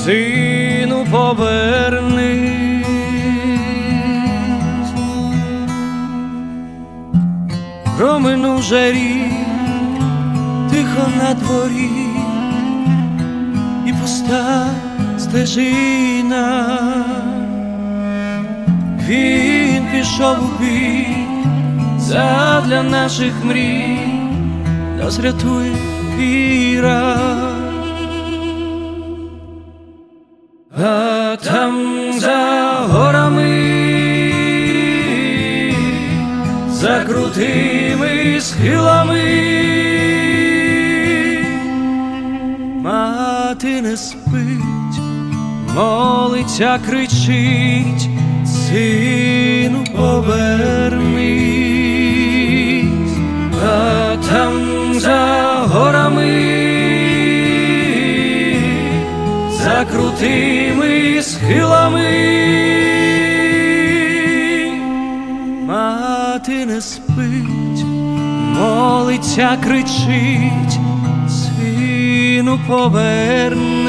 сину поверни. Проминув жарі, тихо на дворі і пуста стежина, він пішов у бій задля наших мрій, нас рятує віра. Тя кричить, сину, повернись, а там за горами, за крутими схилами, мати не спить, молиться, кричить, сину, повернись.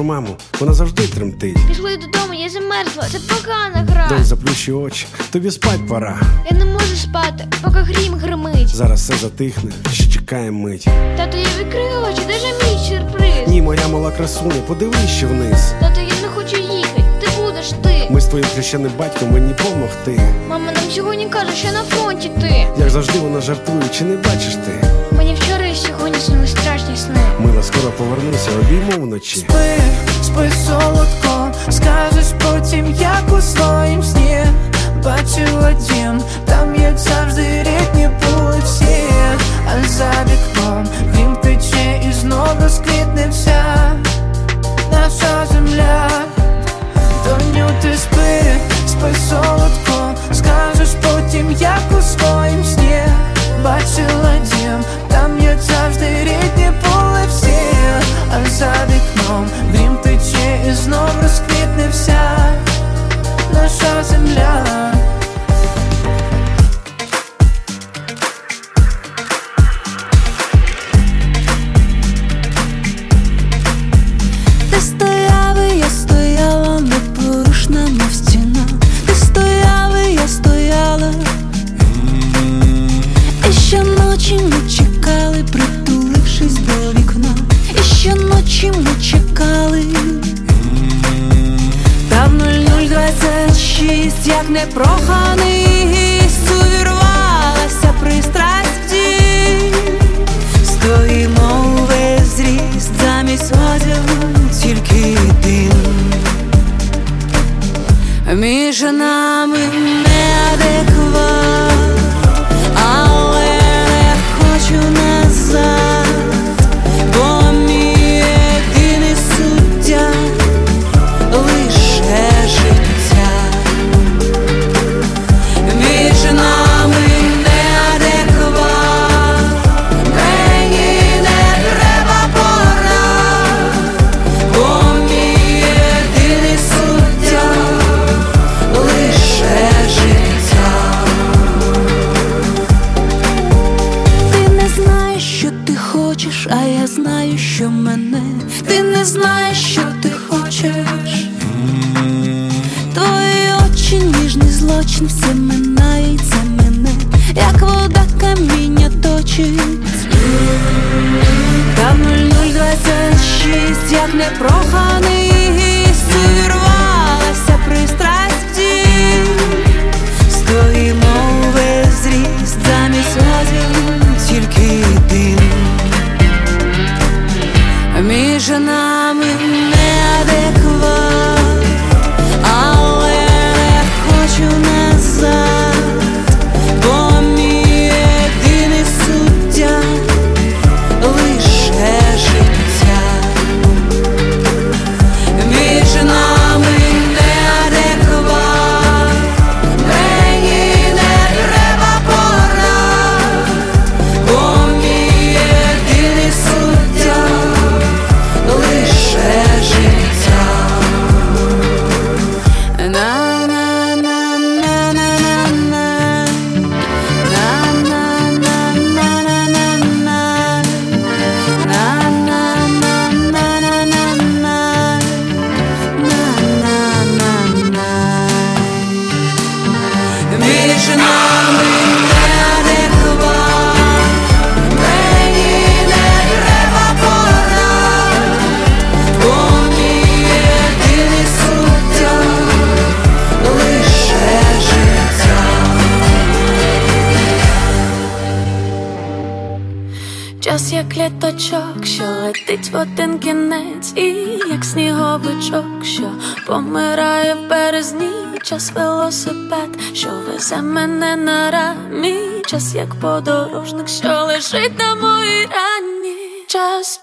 Нашу маму, вона завжди тремтить. Пішли додому, я замерзла, це погана гра. Донь, заплющи очі, тобі спать пора. Я не можу спати, поки грім гримить. Зараз все затихне, ще чекаємо мить. Тато, я відкрию очі, де ж мій сюрприз? Ні, моя мала красуня, подивись ще вниз. Тато, я не хочу їхати, ти будеш ти. Ми з твоїм хрещеним батьком мені помогти. Мама нам сьогодні каже, що на фронті ти. Як завжди вона жартує, чи не бачиш ти? Мені страшні сни. Мила скоро повернуся, обійму вночі. Спи, спи солодко, скажеш потім, як у своїм сні Бачила дім, там як завжди рідні були а за вікном він тече і знов розквітне вся наша земля. Доню, ти спи, спи солодко, непроханий гість, увірвалася пристрасті. Стоїмо увесь зріст замість одягу тільки дим Між нами знаю, що мене. Ти не знаєш, що ти хочеш. Твої очі ніжний злочин, все минає, й це мене, як вода каміння точить. Та в 0026, як непроханий гість, увірвалася пристрасті. Помирає березні, час велосипед, що везе мене на рамі, час як подорожник, що лежить на моїй рані, час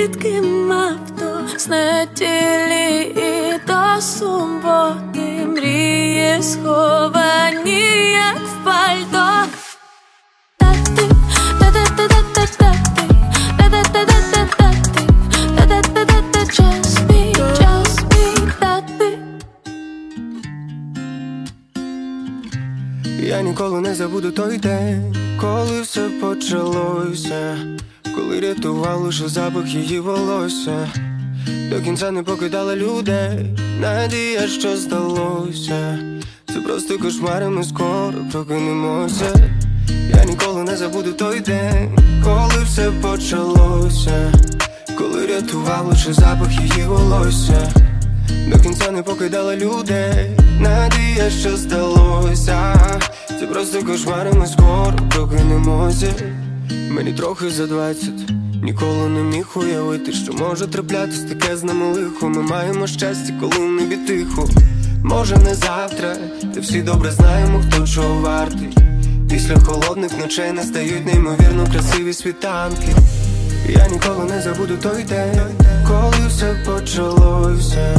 швидким авто Знетілі і до суботи мрії сховані, як в пальто. Я ніколи не забуду той день, коли все почалося, коли рятував лише запах її волосся, до кінця не покидала людей, надія, що здалося. Це просто кошмари, ми скоро прокинемося. Я ніколи не забуду той день, коли все почалося, коли рятував лише запах її волосся. До кінця не покидала людей, надія, що здалося. Це просто кошмари, ми скоро прокинемося. Мені трохи за двадцять, ніколи не міг уявити, що може траплятись таке з нами лихо. Ми маємо щастя, коли в небі тихо. Може не завтра, та всі добре знаємо, хто чого вартий. Після холодних ночей настають неймовірно красиві світанки. Я ніколи не забуду той день, коли все почалося,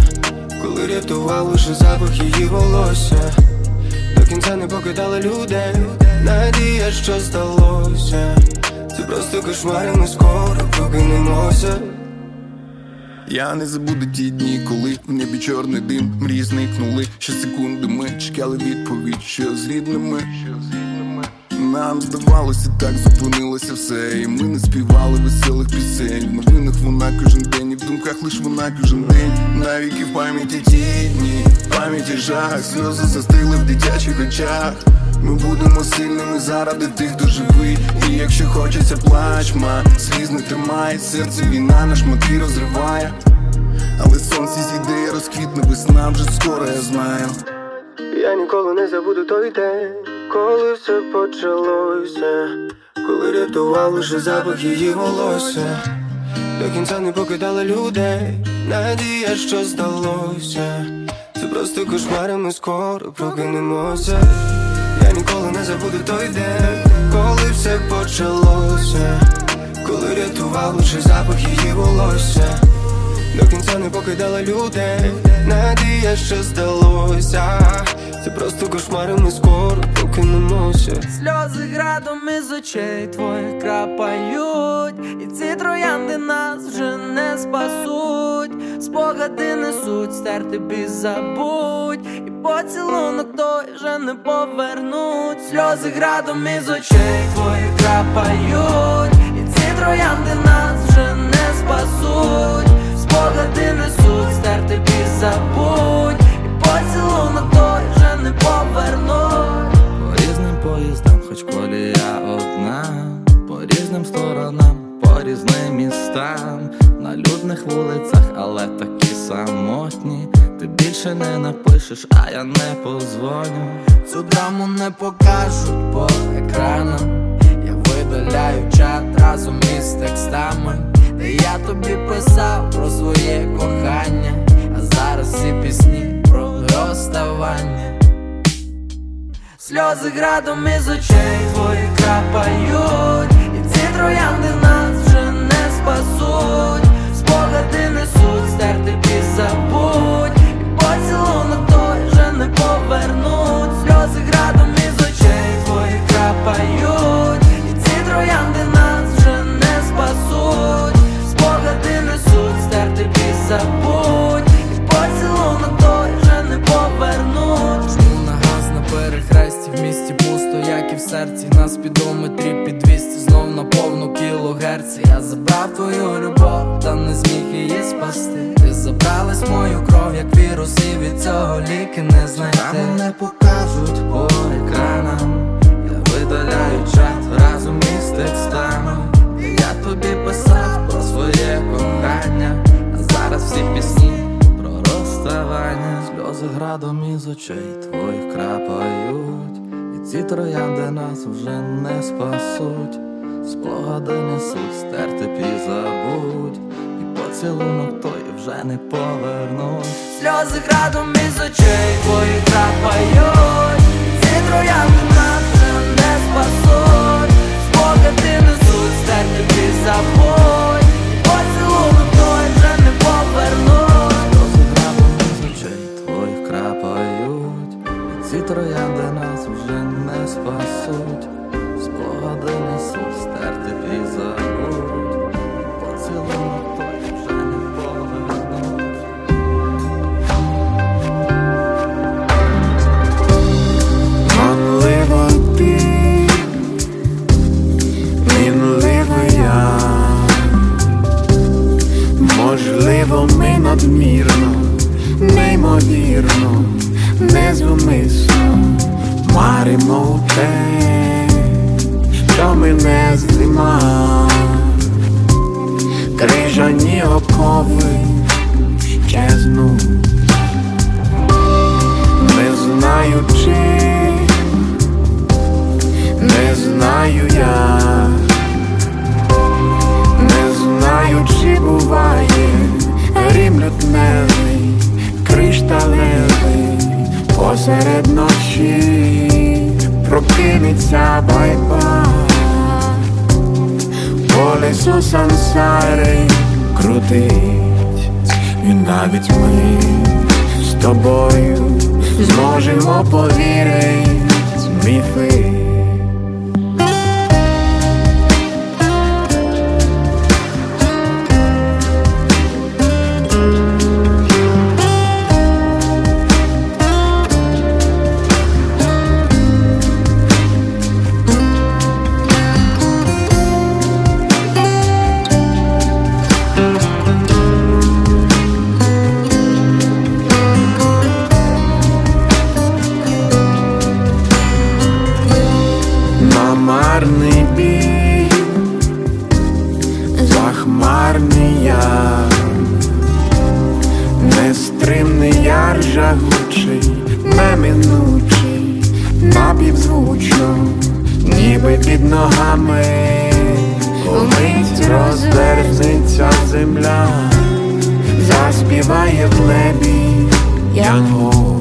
коли рятував лише запах її волосся. До кінця не покидала людей, надія, що здалося. Це просто кошмари, ми скоро прокинемося. Я не забуду ті дні, коли в небі чорний дим, мрії зникнули. Ще секунди ми чекали відповідь, що з рідними. Нам здавалося, так зупинилося все. І ми не співали веселих пісень. В новинах вона кожен день, і в думках лиш вона кожен день. Навіки в пам'яті ті дні, пам'яті жах, сльози застигли в дитячих очах. Ми будемо сильними заради тих, хто живий. І якщо хочеться, плач, ма сліз не тримає, серце війна на шматки розриває. Але сонце зійде, розквітне весна вже скоро, я знаю. Я ніколи не забуду той день, коли все почалося, коли рятував лише запах її волосся. До кінця не покидала людей, надія, що здалося. Це просто кошмари, ми скоро прокинемося. Я ніколи не забуду той день, коли все почалося, коли рятував лише запах її волосся. До кінця не покидала людей, надія, що здалося. Це просто кошмари, ми скоро прокинемося. Сльози градом із очей твоїх крапають, і ці троянди нас вже не спасуть. Спогади несуть, стерти бій забудь, і поцілунок той вже не повернуть. Сльози градом із очей твоїх крапають, і ці троянди нас вже не спасуть. Спогади несуть, стерти бій забудь, і поцілунок той вже не повернуть. Поїздам, хоч колія одна, по різним сторонам, по різним містам, на людних вулицях, але такі самотні. Ти більше не напишеш, а я не позвоню. Цю драму не покажуть по екранам. Я видаляю чат разом із текстами, де я тобі писав про своє кохання, Сльози градом із очей твої крапають, і ці троянди кілогерці Я забрав твою любов, та не зміг її спасти. Ти забралась мою кров, як вірус, і від цього ліки не знайти. Не покажуть по екранам. Я видаляю чат разом із текстами. Я тобі писав про своє кохання. А зараз всі пісні про розставання. Сльози градом із очей твоїх крапають. І ці троянди нас вже не спасуть Спогади несуть, стерти б і поцілунок той вже не повернуть. Сльози градом із очей твоїх крапають Ці троянди нас вже не спасуть. Спогади несуть, стерти б і поцілунок той вже не повернуть. Сльози градом із очей твоїх крапають. Ці троянди можливо, ми надмірно, неймовірно, незвмисно маримо те, що мене зима, крижані окови щезнуть, не знаючи. Не знаю я, не знаю, чи буває рім лютневий, кришталевий, посеред ночі прокинеться байба, колесо сансари крутить, і навіть ми з тобою зможемо повірити міфи. Яр неминучий, напівзвучно, ніби під ногами, умить роздерзнеться земля, заспіває в небі янгол.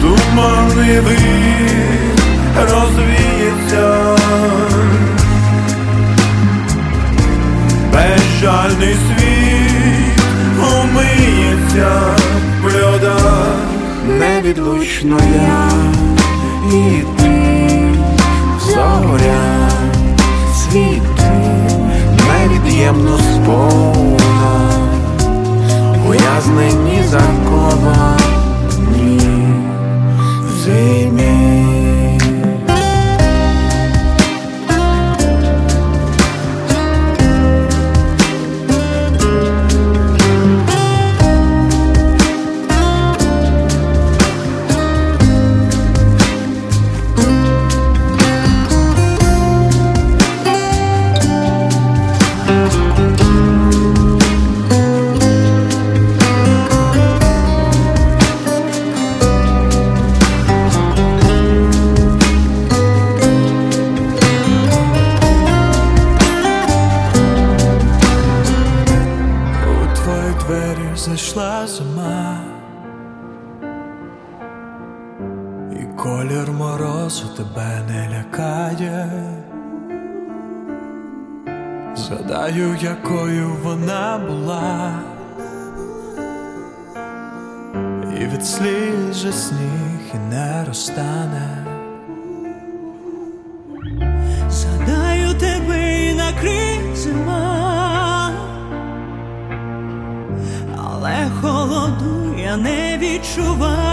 Туманливий розвіється. Безжальний світ умиється в льодах Невідлучно я і ти, зоря, світи, невід'ємно сповна, за заковані в зимі. Якою вона була, і від сліз сніг і не розтане. Згадаю тебе і накрий зима, але холоду я не відчуваю.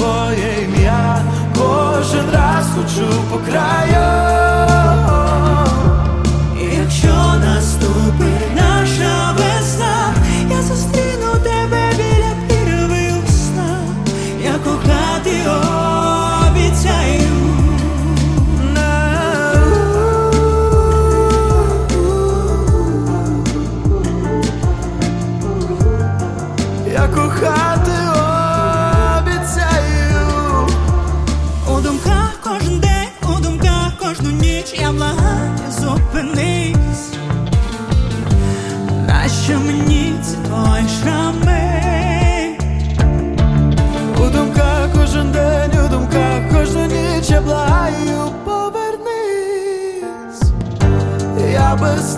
своє ім'я, кожен раз хочу по краю.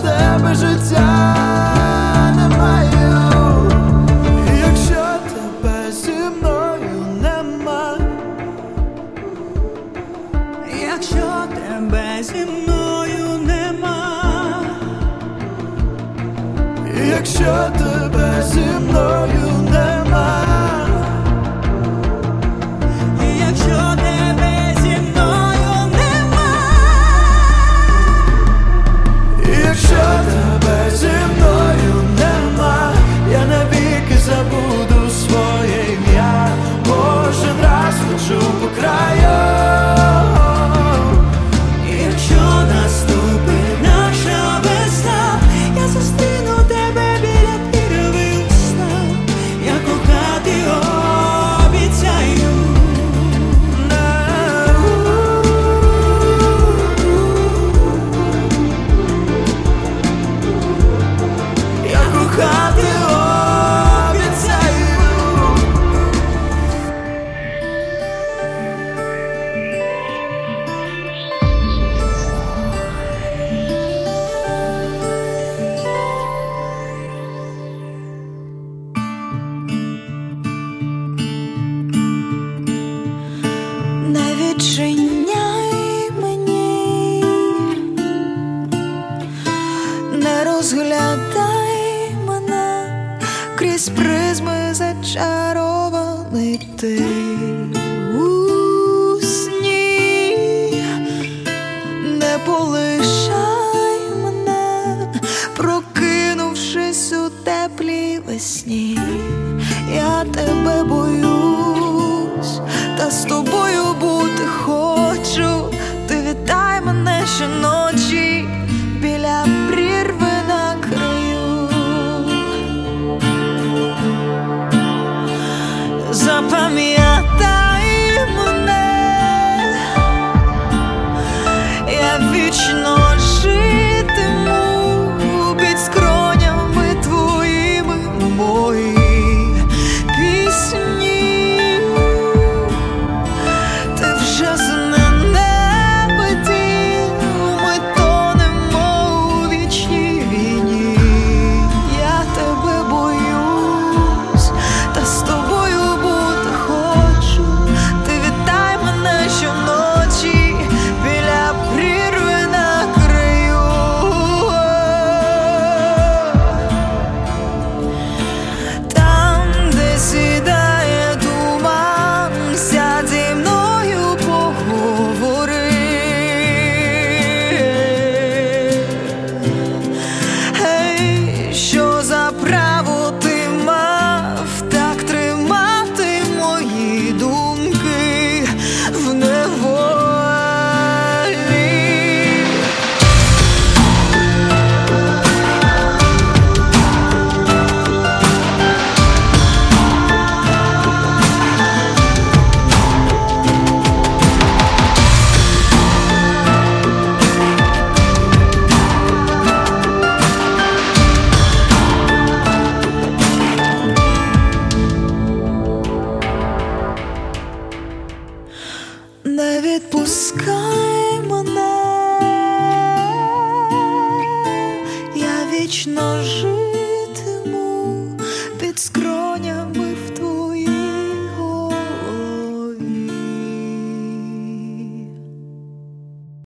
тебе життя не маю, якщо тебе зі мною нема, якщо тебе зі мною нема, якщо